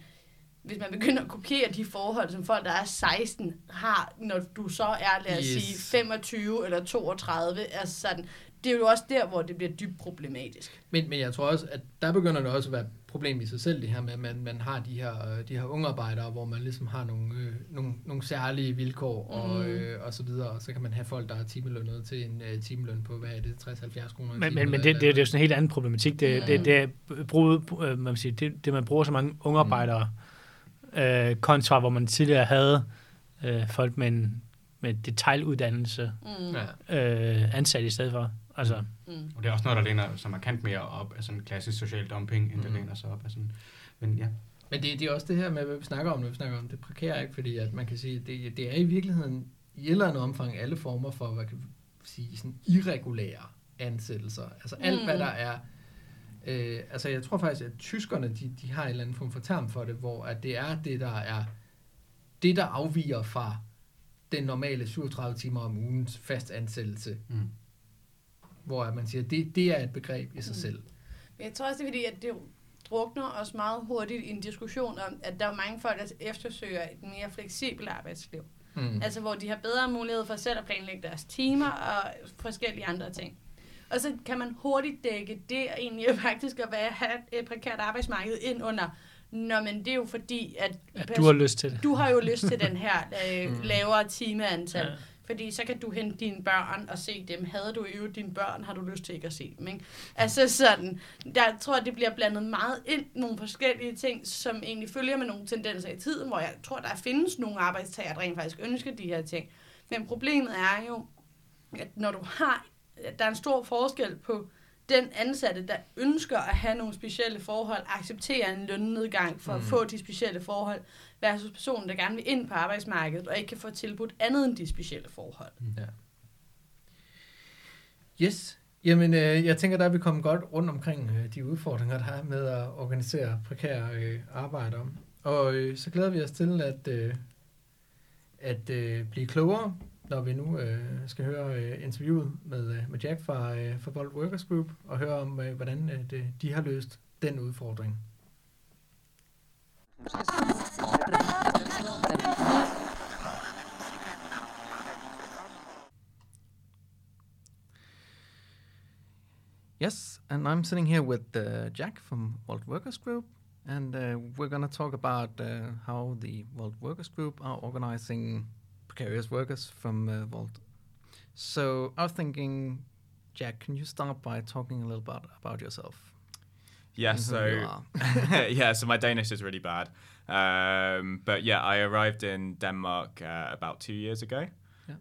hvis man begynder at kopiere de forhold, som folk, der er 16, har, når du så er, lad os Yes. sige, 25 eller 32, altså sådan, det er jo også der, hvor det bliver dybt problematisk. Men, men jeg tror også, at der begynder det også at være et problem i sig selv, det her med, at man, man har de her, øh, de her unge arbejdere, hvor man ligesom har nogle, øh, nogle, nogle særlige vilkår og, Mhm. øh, og så videre, og så kan man have folk, der er timelønnet til en øh, timeløn på, hvad er det, 60-70 kroner i Men, timen, men, men det, det, det er jo sådan en helt anden problematik. Det, det, det er bruget, øh, man siger, det, det, man bruger så mange unge arbejdere, øh, kontra hvor man tidligere havde øh, folk med en med detailuddannelse Mm. Ja. øh, ansat i stedet for. Altså, Mm. Og det er også noget, der læner sig markant mere op af sådan klassisk social dumping, end det Mhm. læner sig op af sådan... Men ja, Men det, det er også det her med, hvad vi snakker om, når vi snakker om det prekære, ikke? fordi at man kan sige, det, det er i virkeligheden i et eller andet omfang alle former for, hvad kan vi sige, sådan irregulære ansættelser. Altså alt, Mm. hvad der er Øh, altså jeg tror faktisk, at tyskerne, de, de har en eller anden form for term for det, hvor at det er det, der er det, der afviger fra den normale 37 timer om ugens fast ansættelse. Mm. Hvor at man siger, det, det er et begreb i sig Mm. selv. Men jeg tror også, det er fordi, at det drukner os meget hurtigt i en diskussion om, at der er mange folk, der eftersøger et mere fleksibelt arbejdsliv. Mm. Altså, hvor de har bedre mulighed for selv at planlægge deres timer og forskellige andre ting. Og så kan man hurtigt dække det og egentlig faktisk at være, have et prekært arbejdsmarked ind under, Nå, men det er jo fordi, at at du har lyst til det. du har jo lyst til den her øh, Mm. lavere timeantal. Ja. Fordi så kan du hente dine børn og se dem. Havde du i øvrigt dine børn, har du lyst til ikke at se dem. Ikke? Altså sådan, jeg tror, det bliver blandet meget ind nogle forskellige ting, som egentlig følger med nogle tendenser i tiden, hvor jeg tror, der findes nogle arbejdstager, der rent faktisk ønsker de her ting. Men problemet er jo, at når du har, at der er en stor forskel på den ansatte, der ønsker at have nogle specielle forhold, accepterer en lønnedgang for mm. at Mm. få de specielle forhold, versus personen, der gerne vil ind på arbejdsmarkedet, og ikke kan få tilbudt andet end de specielle forhold. Yes. Jamen, øh, jeg tænker, der er vi kommet godt rundt omkring øh, de udfordringer, der er med at organisere prekære øh, arbejder. Og øh, så glæder vi os til at, øh, at øh, blive klogere, når vi nu øh, skal høre øh, interviewet med, øh, med Jack fra, øh, fra Bold Workers Group, og høre om, øh, hvordan øh, det, de har løst den udfordring. Yes, and I'm sitting here with uh, Jack from World Workers Group, and uh, we're going to talk about uh, how the World Workers Group are organizing precarious workers from uh, World. So I was thinking, Jack, can you start by talking a little bit about yourself? Yeah, and so yeah, so my Danish is really bad. Um, but yeah, I arrived in Denmark uh, about two years ago.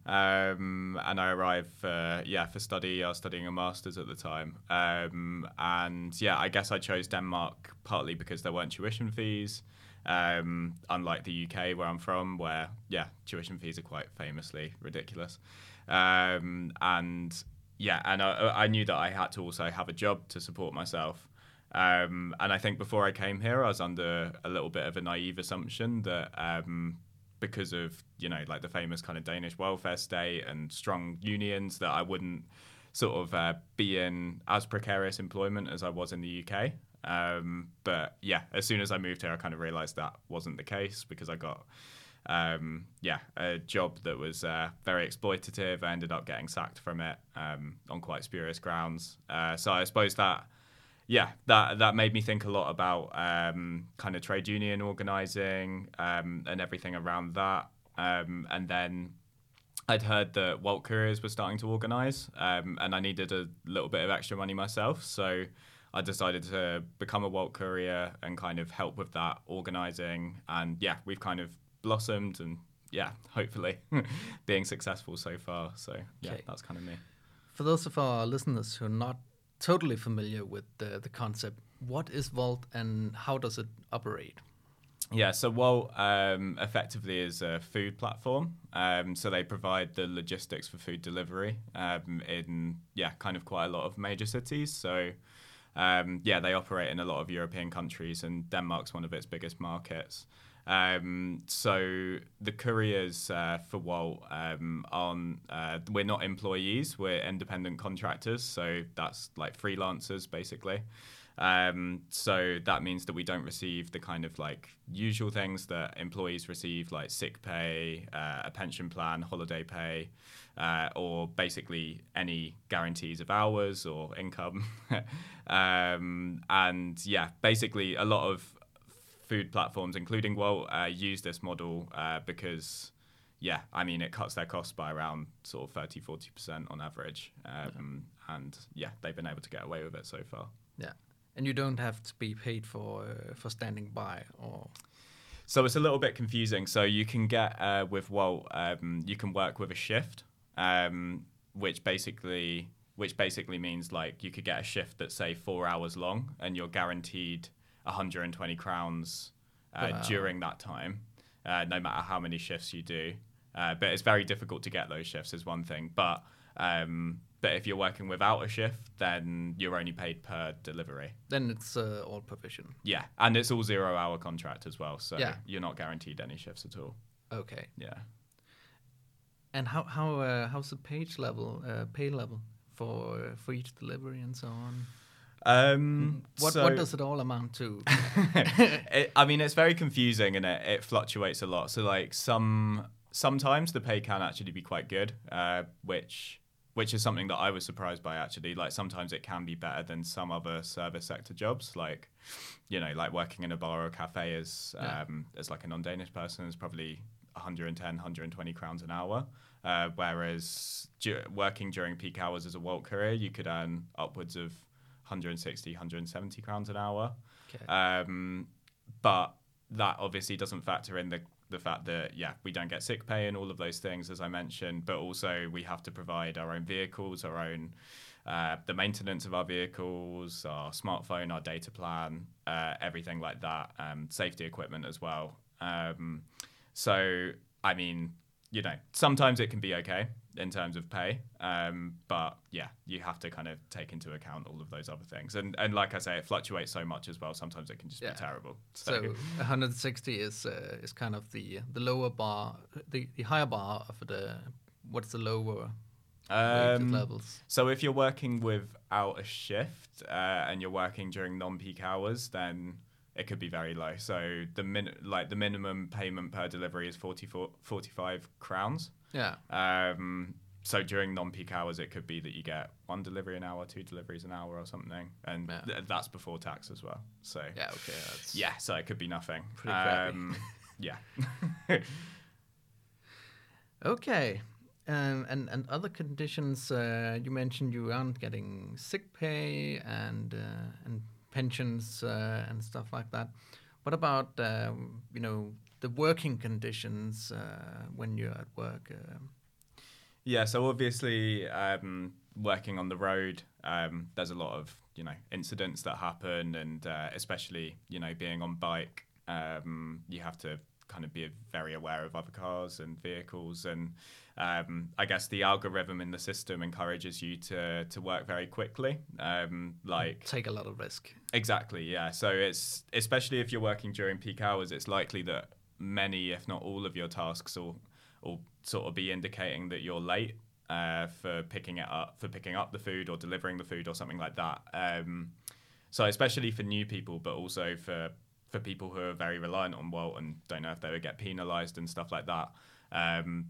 Um, and I arrived for yeah for study. I was studying a master's at the time, um, and yeah, I guess I chose Denmark partly because there weren't tuition fees, um, unlike the UK where I'm from, where yeah tuition fees are quite famously ridiculous, um, and yeah, and I, I knew that I had to also have a job to support myself. Um, and I think before I came here, I was under a little bit of a naive assumption that um, because of you know like the famous kind of Danish welfare state and strong unions, that I wouldn't sort of uh, be in as precarious employment as I was in the UK. Um, but yeah, as soon as I moved here, I kind of realised that wasn't the case because I got um, yeah a job that was uh, very exploitative. I ended up getting sacked from it um, on quite spurious grounds. Uh, so I suppose that yeah, that that made me think a lot about um, kind of trade union organizing um, and everything around that. Um, and then I'd heard that Walt Couriers was starting to organize, um, and I needed a little bit of extra money myself, so I decided to become a Walt Courier and kind of help with that organizing. And yeah, we've kind of blossomed and yeah, hopefully being successful so far. So yeah, Okay. that's kind of me. For those of our listeners who are not totally familiar with the, the concept, what is Vault and how does it operate? Yeah, so Walt um, effectively is a food platform. Um, so they provide the logistics for food delivery um, in yeah, kind of quite a lot of major cities. So um, yeah, they operate in a lot of European countries, and Denmark's one of its biggest markets. Um, so the couriers uh, for Walt um, on uh, we're not employees, we're independent contractors. So that's like freelancers basically. Um, so that means that we don't receive the kind of like usual things that employees receive, like sick pay, uh, a pension plan, holiday pay, uh, or basically any guarantees of hours or income. um, and yeah, basically a lot of food platforms, including Wolt, uh, use this model uh, because yeah, I mean, it cuts their costs by around sort of 30, 40% on average. Um, And yeah, they've been able to get away with it so far. Yeah. And you don't have to be paid for uh, for standing by or So it's a little bit confusing. So you can get uh, with Wolt, um, you can work with a shift, um, which basically which basically means like you could get a shift that's say four hours long, and you're guaranteed 120 crowns uh, Wow. during that time, uh, no matter how many shifts you do. Uh, but it's very difficult to get those shifts is one thing. But um, but if you're working without a shift, then you're only paid per delivery. then it's uh, all provision. Yeah, and it's all zero hour contract as well, so Yeah. you're not guaranteed any shifts at all. Okay. Yeah. And how how uh, how's the page level uh, pay level for uh, for each delivery and so on? Um, What so- what does it all amount to? it, I mean, it's very confusing and it, it fluctuates a lot. So like some sometimes the pay can actually be quite good, uh, which which is something that I was surprised by actually. Like sometimes it can be better than some other service sector jobs, like you know, like working in a bar or a cafe as Yeah. um, as like a non-Danish person is probably 110, 120 crowns an hour. Uh, whereas du- working during peak hours as a Wolt courier, you could earn upwards of 160, 170 crowns an hour. Okay. Um, but that obviously doesn't factor in the the fact that yeah we don't get sick pay and all of those things as I mentioned, but also we have to provide our own vehicles, our own uh, the maintenance of our vehicles, our smartphone, our data plan, uh, everything like that, um, safety equipment as well. Um, so I mean, you know, sometimes it can be okay in terms of pay, um, but yeah, you have to kind of take into account all of those other things. And and like I say, it fluctuates so much as well. Sometimes it can just Yeah. be terrible. So 160 is uh, is kind of the the lower bar, the, the higher bar of the what's the lower Um, levels? So if you're working without a shift uh, and you're working during non-peak hours, then it could be very low. So the min- like the minimum payment per delivery is 44, 45 crowns. Yeah. Um, so during non-peak hours, it could be that you get one delivery an hour, two deliveries an hour, or something, and Yeah. th- that's before tax as well. So Yeah. Okay. That's yeah, so it could be nothing. Pretty. Um, yeah. Okay. Um, and and other conditions uh, you mentioned you aren't getting sick pay and uh, and pensions uh, and stuff like that. What about um, you know the working conditions uh, when you're at work? Um Yeah, so obviously, um, working on the road, um, there's a lot of you know incidents that happen, and uh, especially you know being on bike, um, you have to kind of be very aware of other cars and vehicles, and um, I guess the algorithm in the system encourages you to to work very quickly, um, like take a lot of risk. Exactly, yeah. So it's especially if you're working during peak hours, it's likely that many, if not all, of your tasks will will sort of be indicating that you're late uh, for picking it up, for picking up the food or delivering the food or something like that. Um, so especially for new people, but also for for people who are very reliant on Wolt and don't know if they would get penalised and stuff like that. Um,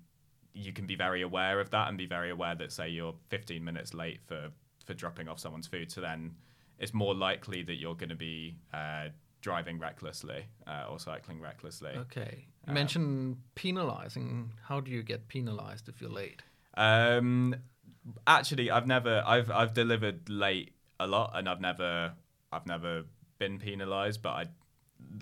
you can be very aware of that and be very aware that say you're 15 minutes late for for dropping off someone's food. So then it's more likely that you're going to be uh, driving recklessly uh, or cycling recklessly. Okay. You Um, mentioned penalizing. How do you get penalized if you're late? Um, actually, I've never I've I've delivered late a lot, and I've never I've never been penalised. But I,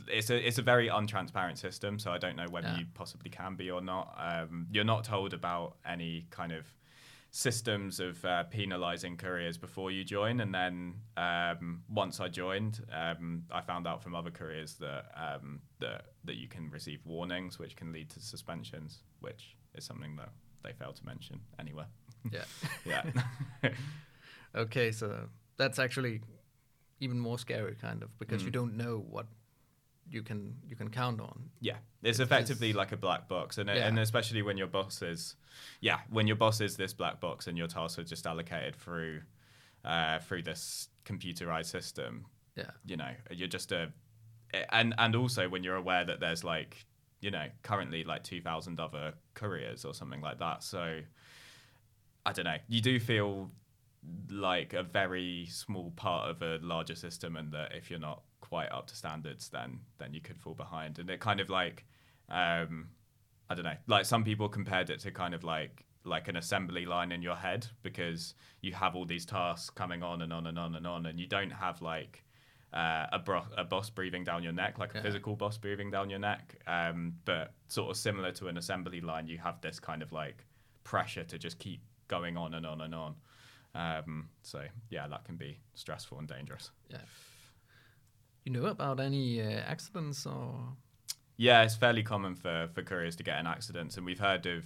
it's a it's a very untransparent system, so I don't know whether Yeah. you possibly can be or not. Um, you're not told about any kind of systems of uh, penalising couriers before you join, and then um, once I joined, um, I found out from other couriers that um, that that you can receive warnings, which can lead to suspensions, which is something that they failed to mention anywhere. Yeah. Yeah. Okay, so that's actually even more scary, kind of, because you Mm. don't know what you can you can count on. Yeah, it's It's effectively like a black box, and Yeah. and especially when your boss is, yeah, when your boss is this black box and your tasks are just allocated through, uh, through this computerized system, Yeah. you know, you're just a, and and also when you're aware that there's like, you know, currently like two thousand other couriers or something like that. So, I don't know. You do feel like a very small part of a larger system, and that if you're not quite up to standards, then then you could fall behind. And it kind of like, um, I don't know. Like some people compared it to kind of like like an assembly line in your head because you have all these tasks coming on and on and on and on, and you don't have like uh, a, bro- a boss breathing down your neck, like a Yeah. physical boss breathing down your neck. Um, but sort of similar to an assembly line, you have this kind of like pressure to just keep going on and on and on. Um, so yeah, that can be stressful and dangerous. You know about any uh, accidents or? Yeah, it's fairly common for, for couriers to get in accidents, and we've heard of.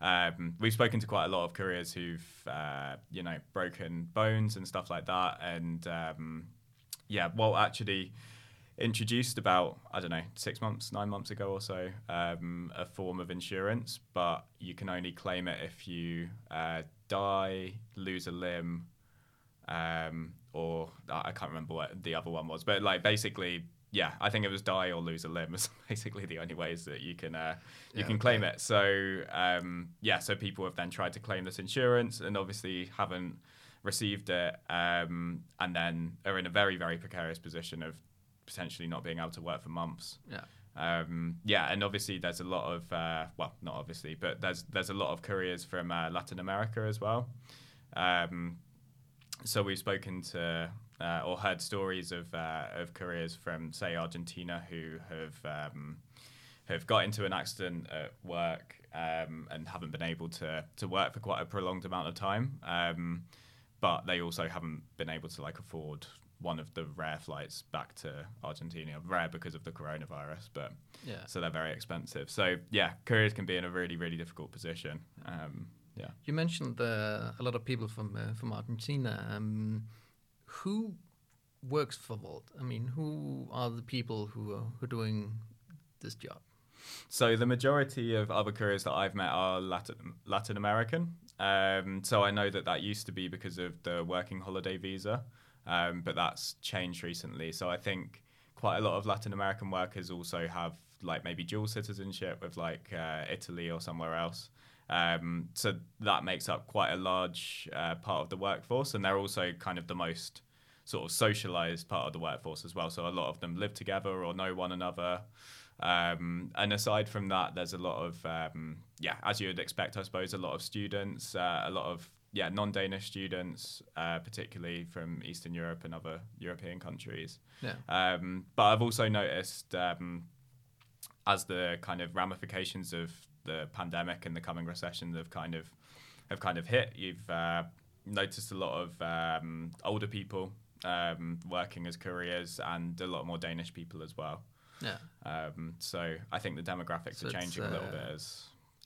Um, we've spoken to quite a lot of couriers who've, uh, you know, broken bones and stuff like that, and um, yeah, well, actually introduced about I don't know six months, nine months ago or so, um, a form of insurance, but you can only claim it if you uh, die, lose a limb, um, or I I can't remember what the other one was, but like basically, yeah, I think it was die or lose a limb is basically the only ways that you can uh, you Yeah, can claim okay. it. So um, yeah, so people have then tried to claim this insurance and obviously haven't received it, um, and then are in a very very precarious position of potentially not being able to work for months. Yeah. Um, yeah, and obviously there's a lot of uh, well, not obviously, but there's there's a lot of couriers from uh, Latin America as well. Um, so we've spoken to uh, or heard stories of uh, of couriers from say Argentina who have um, have got into an accident at work um, and haven't been able to to work for quite a prolonged amount of time. Um, but they also haven't been able to like afford one of the rare flights back to Argentina. Rare because of the coronavirus, but Yeah. so they're very expensive. So yeah, careers can be in a really really difficult position. Yeah. You mentioned uh, a lot of people from uh, from Argentina. Um, who works for Volt? I mean, who are the people who are who are doing this job? So the majority of other couriers that I've met are Latin Latin American. Um, so I know that that used to be because of the working holiday visa, um, but that's changed recently. So I think quite a lot of Latin American workers also have like maybe dual citizenship with like uh, Italy or somewhere else. Um, so that makes up quite a large uh, part of the workforce, and they're also kind of the most sort of socialized part of the workforce as well. So a lot of them live together or know one another. Um, and aside from that, there's a lot of, um, yeah, as you would expect, I suppose, a lot of students, uh, a lot of, yeah, non Danish students, uh, particularly from Eastern Europe and other European countries. Yeah. Um, but I've also noticed um, as the kind of ramifications of the pandemic and the coming recession have kind of have kind of hit, you've uh, noticed a lot of um, older people um, working as couriers and a lot more Danish people as well. Yeah. Um, so I think the demographics So are changing a little uh, bit as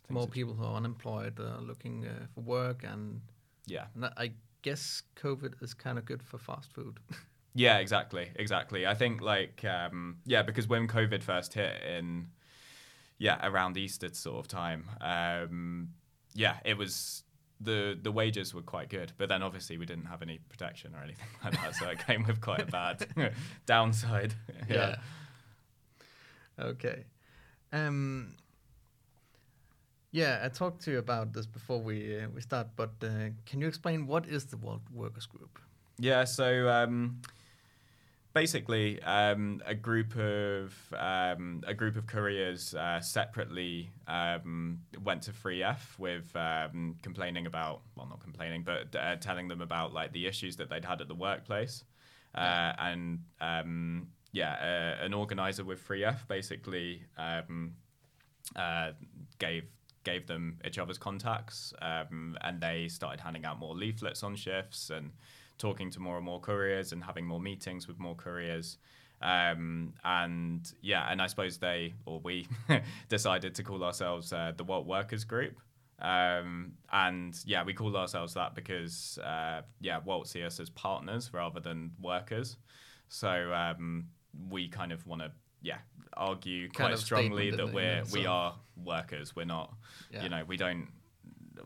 More people who are unemployed are looking uh, for work, and, Yeah, and I- I guess COVID is kind of good for fast food. yeah, exactly, exactly. I think like um, yeah, because when COVID first hit in yeah around Easter sort of time, um, yeah, it was the the wages were quite good, but then obviously we didn't have any protection or anything like that, so it came with quite a bad downside. Yeah. Okay. Um. Yeah, I talked to you about this before we uh, we start, but uh, can you explain what is the World Workers Group? Yeah, so um, basically, um, a group of um, a group of couriers uh, separately um, went to Free F with um, complaining about well, not complaining, but uh, telling them about like the issues that they'd had at the workplace, uh, and um, yeah, uh, an organizer with Free F basically um, uh, gave gave them each other's contacts, um, and they started handing out more leaflets on shifts and talking to more and more couriers and having more meetings with more couriers. Um, and yeah, and I suppose they or we decided to call ourselves uh, the Walt Workers Group. Um, and yeah, we call ourselves that because uh, yeah, Walt see us as partners rather than workers. So um, we kind of want to yeah argue Kind quite strongly that we're we are workers. We're not Yeah. you know we don't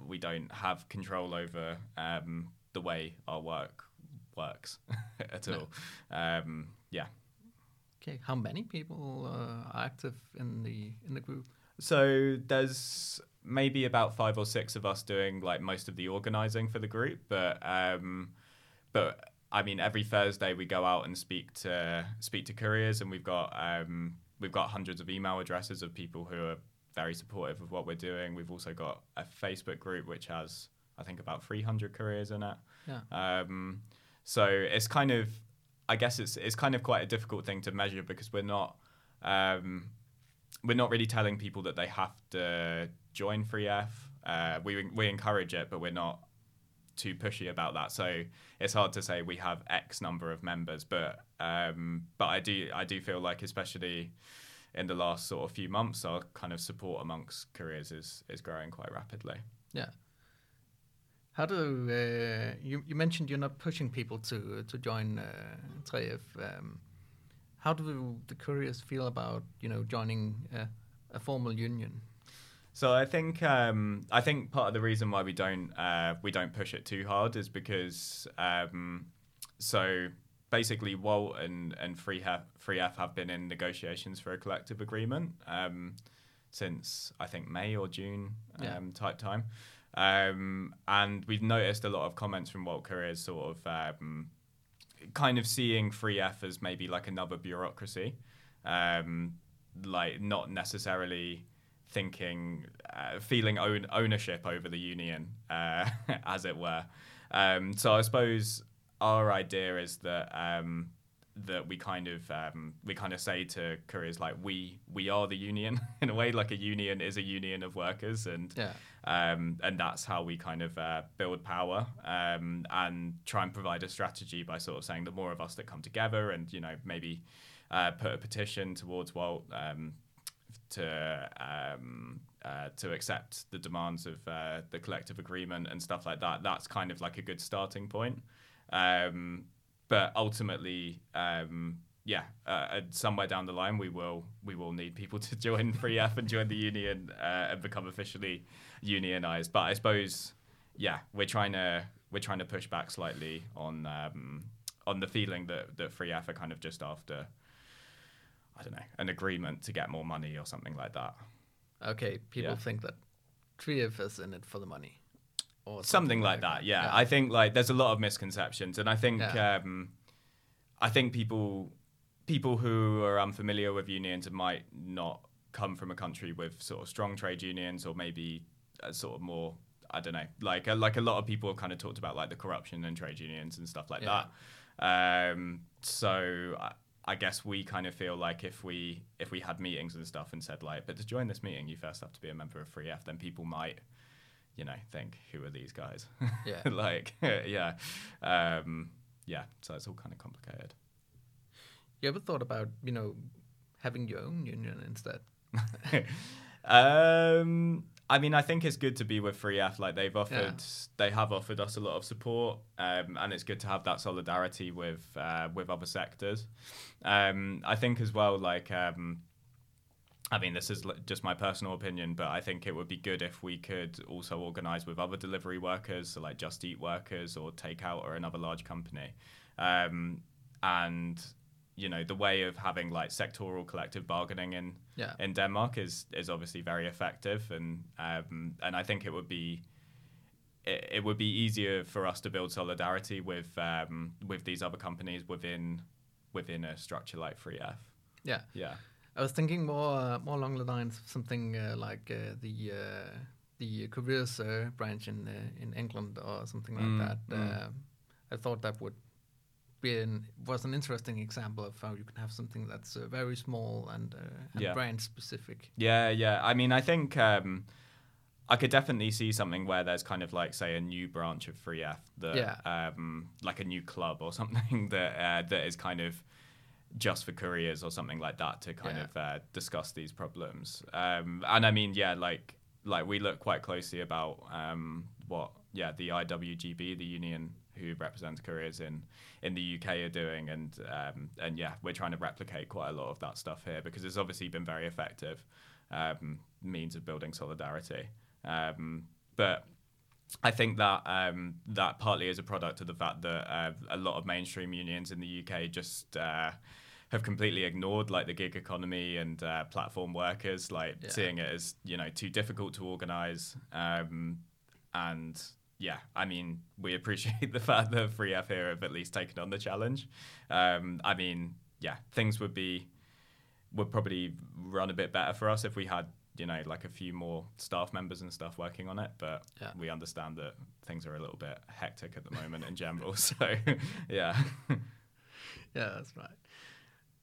we don't have control over um, the way our work works at all. Um, yeah. Okay, how many people uh, are active in the in the group? So there's maybe about five or six of us doing like most of the organizing for the group, but um, but I mean every Thursday we go out and speak to speak to couriers, and we've got um, we've got hundreds of email addresses of people who are very supportive of what we're doing. We've also got a Facebook group which has I think about 300 careers in it. Yeah. Um, so it's kind of, I guess it's it's kind of quite a difficult thing to measure because we're not um, we're not really telling people that they have to join FreeF. Uh, we we encourage it, but we're not too pushy about that. So it's hard to say we have X number of members, but um, but I do I do feel like especially in the last sort of few months, our kind of support amongst careers is is growing quite rapidly. Yeah. How do uh, you you mentioned you're not pushing people to to join uh, 3F? Um, how do the couriers feel about you know joining a, a formal union? So I think um, I think part of the reason why we don't uh, we don't push it too hard is because um, so basically Walt and and Free F, Free F have been in negotiations for a collective agreement um, since I think May or June Yeah. um, type time, um, and we've noticed a lot of comments from Walt Couriers sort of um, kind of seeing Free F as maybe like another bureaucracy, um, like not necessarily thinking, uh, feeling own ownership over the union, uh, as it were. Um, so I suppose our idea is that um, that we kind of um, we kind of say to couriers like we we are the union in a way, like a union is a union of workers, and Yeah. Um, and that's how we kind of uh, build power um, and try and provide a strategy by sort of saying the more of us that come together and you know maybe uh, put a petition towards Walt um, to um, uh, to accept the demands of uh, the collective agreement and stuff like that. That's kind of like a good starting point. Um, but ultimately, um, yeah, uh, somewhere down the line, we will we will need people to join Free F and join the union uh, and become officially unionized. But I suppose, yeah, we're trying to we're trying to push back slightly on um, on the feeling that that Free F are kind of just after. I don't know, an agreement to get more money or something like that. Okay, people Yeah. think that 3F is in it for the money, or something, like that. Yeah. I think like there's a lot of misconceptions, and I think Yeah. um, I think people people who are unfamiliar with unions and might not come from a country with sort of strong trade unions or maybe a sort of more I don't know like a, like a lot of people have kind of talked about like the corruption and trade unions and stuff like Yeah. that. Um, so I, I guess we kind of feel like if we if we had meetings and stuff and said like, but to join this meeting, you first have to be a member of Free F, then people might, you know, think who are these guys? Yeah. like yeah, um, yeah. So it's all kind of complicated. You ever thought about you know having your own union instead? um, I mean, I think it's good to be with Free F. Like they've offered, they have offered us a lot of support, um, and it's good to have that solidarity with uh, with other sectors. Um, I think as well, like. Um, I mean, this is just my personal opinion, but I think it would be good if we could also organise with other delivery workers, so like Just Eat workers or Takeout or another large company. Um, and you know, the way of having like sectoral collective bargaining in Yeah. in Denmark is is obviously very effective, and um, and I think it would be it, it would be easier for us to build solidarity with um, with these other companies within within a structure like Free F. Yeah. Yeah. I was thinking more uh, more along the lines of something uh, like uh, the uh, the careers uh, branch in uh, in England or something like Mm, that. mm. I thought that would be an, was an interesting example of how you can have something that's uh, very small and, uh, and Yeah. brand specific. Yeah, yeah. I mean, I think um, I could definitely see something where there's kind of like, say, a new branch of Free F that, Yeah. um, like a new club or something that uh, that is kind of just for couriers or something like that to kind Yeah. of uh, discuss these problems. Um, and I mean, yeah, like like we look quite closely about um, what yeah the IWGB, the union who represents couriers in in the UK are doing, and um, and yeah, we're trying to replicate quite a lot of that stuff here because it's obviously been very effective um, means of building solidarity. Um, but I think that um, that partly is a product of the fact that uh, a lot of mainstream unions in the UK just uh, have completely ignored like the gig economy and uh, platform workers, like Yeah. seeing it as you know too difficult to organise. Um, and yeah, I mean, we appreciate the fact that Free F here have at least taken on the challenge. Um, I mean, yeah, things would be would probably run a bit better for us if we had you know like a few more staff members and stuff working on it but Yeah. we understand that things are a little bit hectic at the moment in general so yeah Yeah, that's right.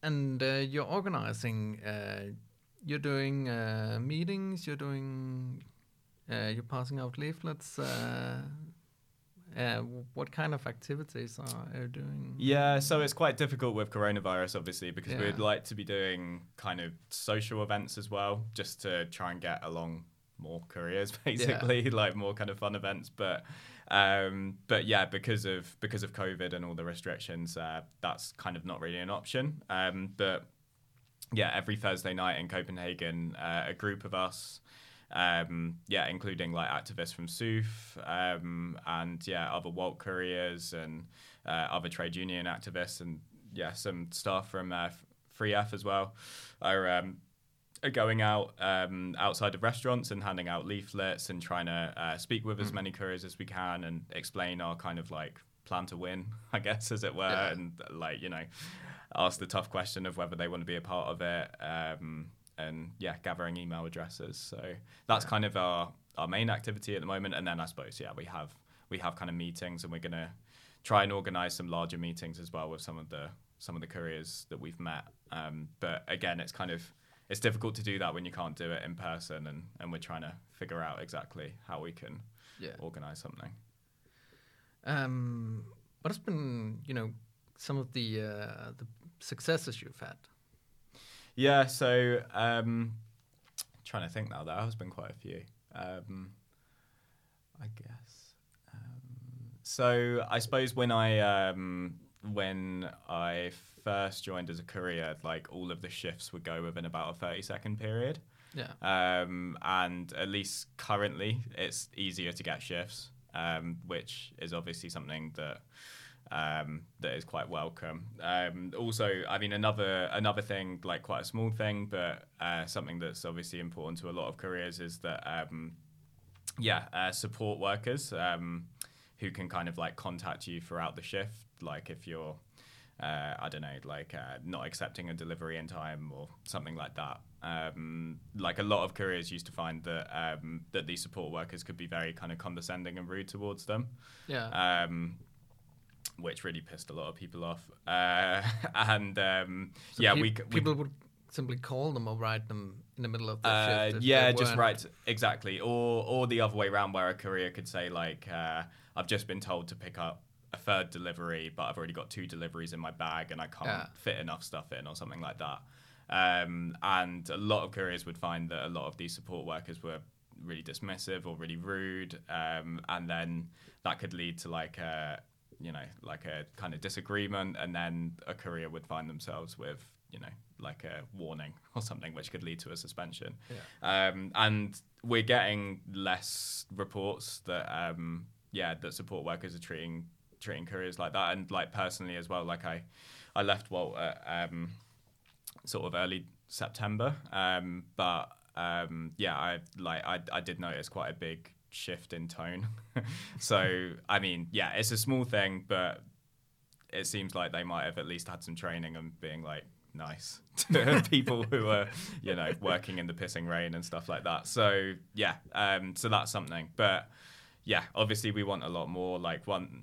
And uh, you're organizing. Uh, you're doing uh, meetings. You're doing. Uh, you're passing out leaflets. Uh, uh, what kind of activities are you doing? Yeah, so it's quite difficult with coronavirus, obviously, because Yeah. we'd like to be doing kind of social events as well, just to try and get along more careers, basically, like more kind of fun events. But, um, but yeah, because of because of COVID and all the restrictions, uh, that's kind of not really an option. Um, but yeah, every Thursday night in Copenhagen, uh, a group of us, um, yeah, including like activists from SUF um, and yeah, other Walt couriers and uh, other trade union activists and yeah, some staff from uh, Free F as well are um, are going out um, outside of restaurants and handing out leaflets and trying to uh, speak with as many couriers as we can and explain our kind of like plan to win, I guess, as it were, Yeah. and like you know, ask the tough question of whether they want to be a part of it. Um, and yeah, gathering email addresses. So that's kind of our our main activity at the moment. And then I suppose yeah, we have we have kind of meetings, and we're gonna try and organise some larger meetings as well with some of the some of the couriers that we've met. Um, but again, it's kind of it's difficult to do that when you can't do it in person, and and we're trying to figure out exactly how we can Yeah. organise something. Um, what has been, you know, some of the uh, the successes you've had? Yeah, so um, trying to think now. There has been quite a few. Um, I guess. Um, so I suppose when I um, when I first joined as a courier, like all of the shifts would go within about a thirty second period. Yeah. Um, and at least currently, it's easier to get shifts, um, which is obviously something that um, that is quite welcome. Um, also, I mean, another another thing, like quite a small thing, but uh, something that's obviously important to a lot of careers is that, um, yeah, uh, support workers um, who can kind of like contact you throughout the shift, like if you're uh, I don't know, like uh, not accepting a delivery in time or something like that. Um, like a lot of couriers used to find that um, that these support workers could be very kind of condescending and rude towards them, Yeah. um, which really pissed a lot of people off. Uh, and um, So yeah, peop- we, we people would simply call them or write them in the middle of the uh, shift. yeah, just right, exactly. Or or the other way around, where a courier could say like, uh, "I've just been told to pick up a third delivery, but I've already got two deliveries in my bag, and I can't Yeah. fit enough stuff in," or something like that. Um, and a lot of couriers would find that a lot of these support workers were really dismissive or really rude, um, and then that could lead to like a you know like a kind of disagreement, and then a courier would find themselves with you know like a warning or something, which could lead to a suspension. Um, and we're getting less reports that um, yeah that support workers are treating treating couriers like that, and like personally as well. Like I I left Walt at um, sort of early September, um, but um, yeah, I like I I did notice quite a big shift in tone. so I mean, yeah, it's a small thing, but it seems like they might have at least had some training and being like nice to people who are you know working in the pissing rain and stuff like that so yeah um so that's something but yeah obviously we want a lot more like one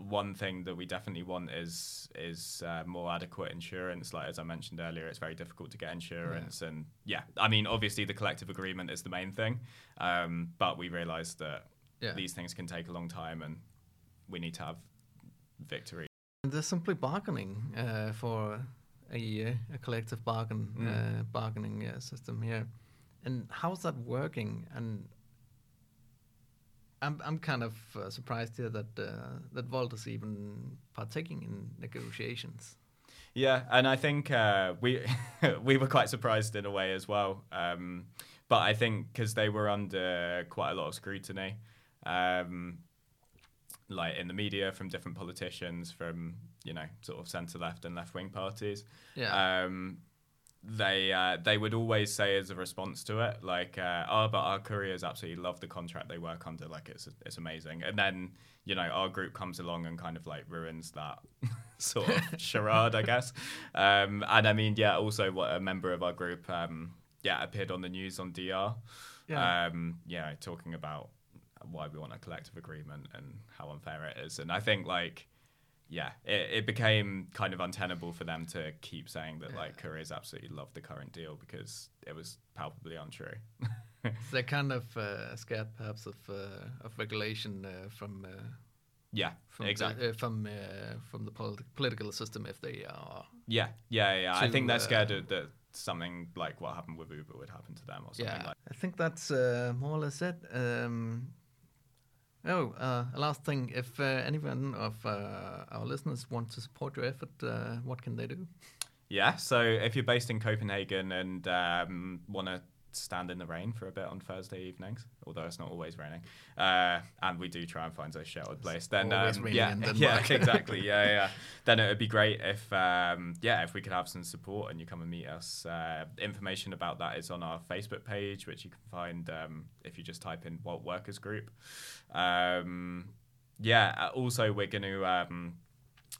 one thing that we definitely want is is uh, more adequate insurance like as i mentioned earlier it's very difficult to get insurance and yeah i mean obviously the collective agreement is the main thing um but we realize that Yeah. these things can take a long time and we need to have victory They're simply bargaining uh, for a uh, a collective bargain Mm. uh, bargaining uh, system here. And how's that working? And I'm I'm kind of uh, surprised here that uh, that Volt is even partaking in negotiations. Yeah, and I think uh, we we were quite surprised in a way as well. Um, but I think because they were under quite a lot of scrutiny, um, like in the media from different politicians from you know sort of centre left and left wing parties. Yeah. Um, they uh, they would always say as a response to it like uh, oh but our couriers absolutely love the contract they work under. Like it's it's amazing. And then you know our group comes along and kind of like ruins that sort of charade I guess. Um, and I mean yeah also what a member of our group um, yeah appeared on the news on DR Yeah. um, yeah talking about why we want a collective agreement and how unfair it is. And I think like yeah, it, it became kind of untenable for them to keep saying that like couriers absolutely love the current deal because it was palpably untrue. They're kind of uh, scared, perhaps, of uh, of regulation uh, from uh, yeah, from exactly. the, uh, from uh, from the politi- political system if they are. yeah, yeah, yeah. I think they're scared uh, that something like what happened with Uber would happen to them or something Yeah, like. I think that's uh, more or less it. Um, oh, uh, last thing: if uh, anyone of uh, our listeners want to support your effort, uh, what can they do? Yeah, so if you're based in Copenhagen and um, want to stand in the rain for a bit on Thursday evenings, although it's not always raining, uh, and we do try and find those sheltered place, then um, yeah, yeah, exactly, yeah, yeah. Then it would be great if um, yeah, if we could have some support and you come and meet us. Uh, information about that is on our Facebook page, which you can find um, if you just type in Walt Workers Group. Um, yeah, uh, also we're going to.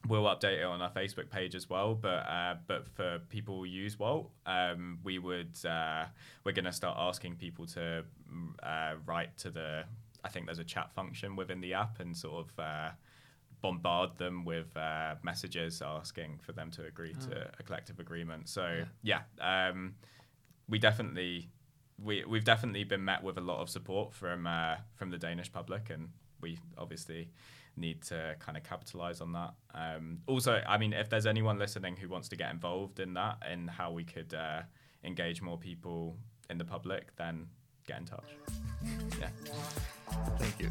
We'll update it on our Facebook page as well. But uh, but for people who use Walt, um, we would uh, we're going to start asking people to mm, uh, write to the. I think there's a chat function within the app and sort of. Uh, bombard them with uh, messages asking for them to agree to a collective agreement so yeah, um, we definitely we we've definitely been met with a lot of support from uh, from the Danish public, and we obviously need to kind of capitalize on that. Um, also, I mean, if there's anyone listening who wants to get involved in that and how we could uh, engage more people in the public, then get in touch. Yeah. Thank you.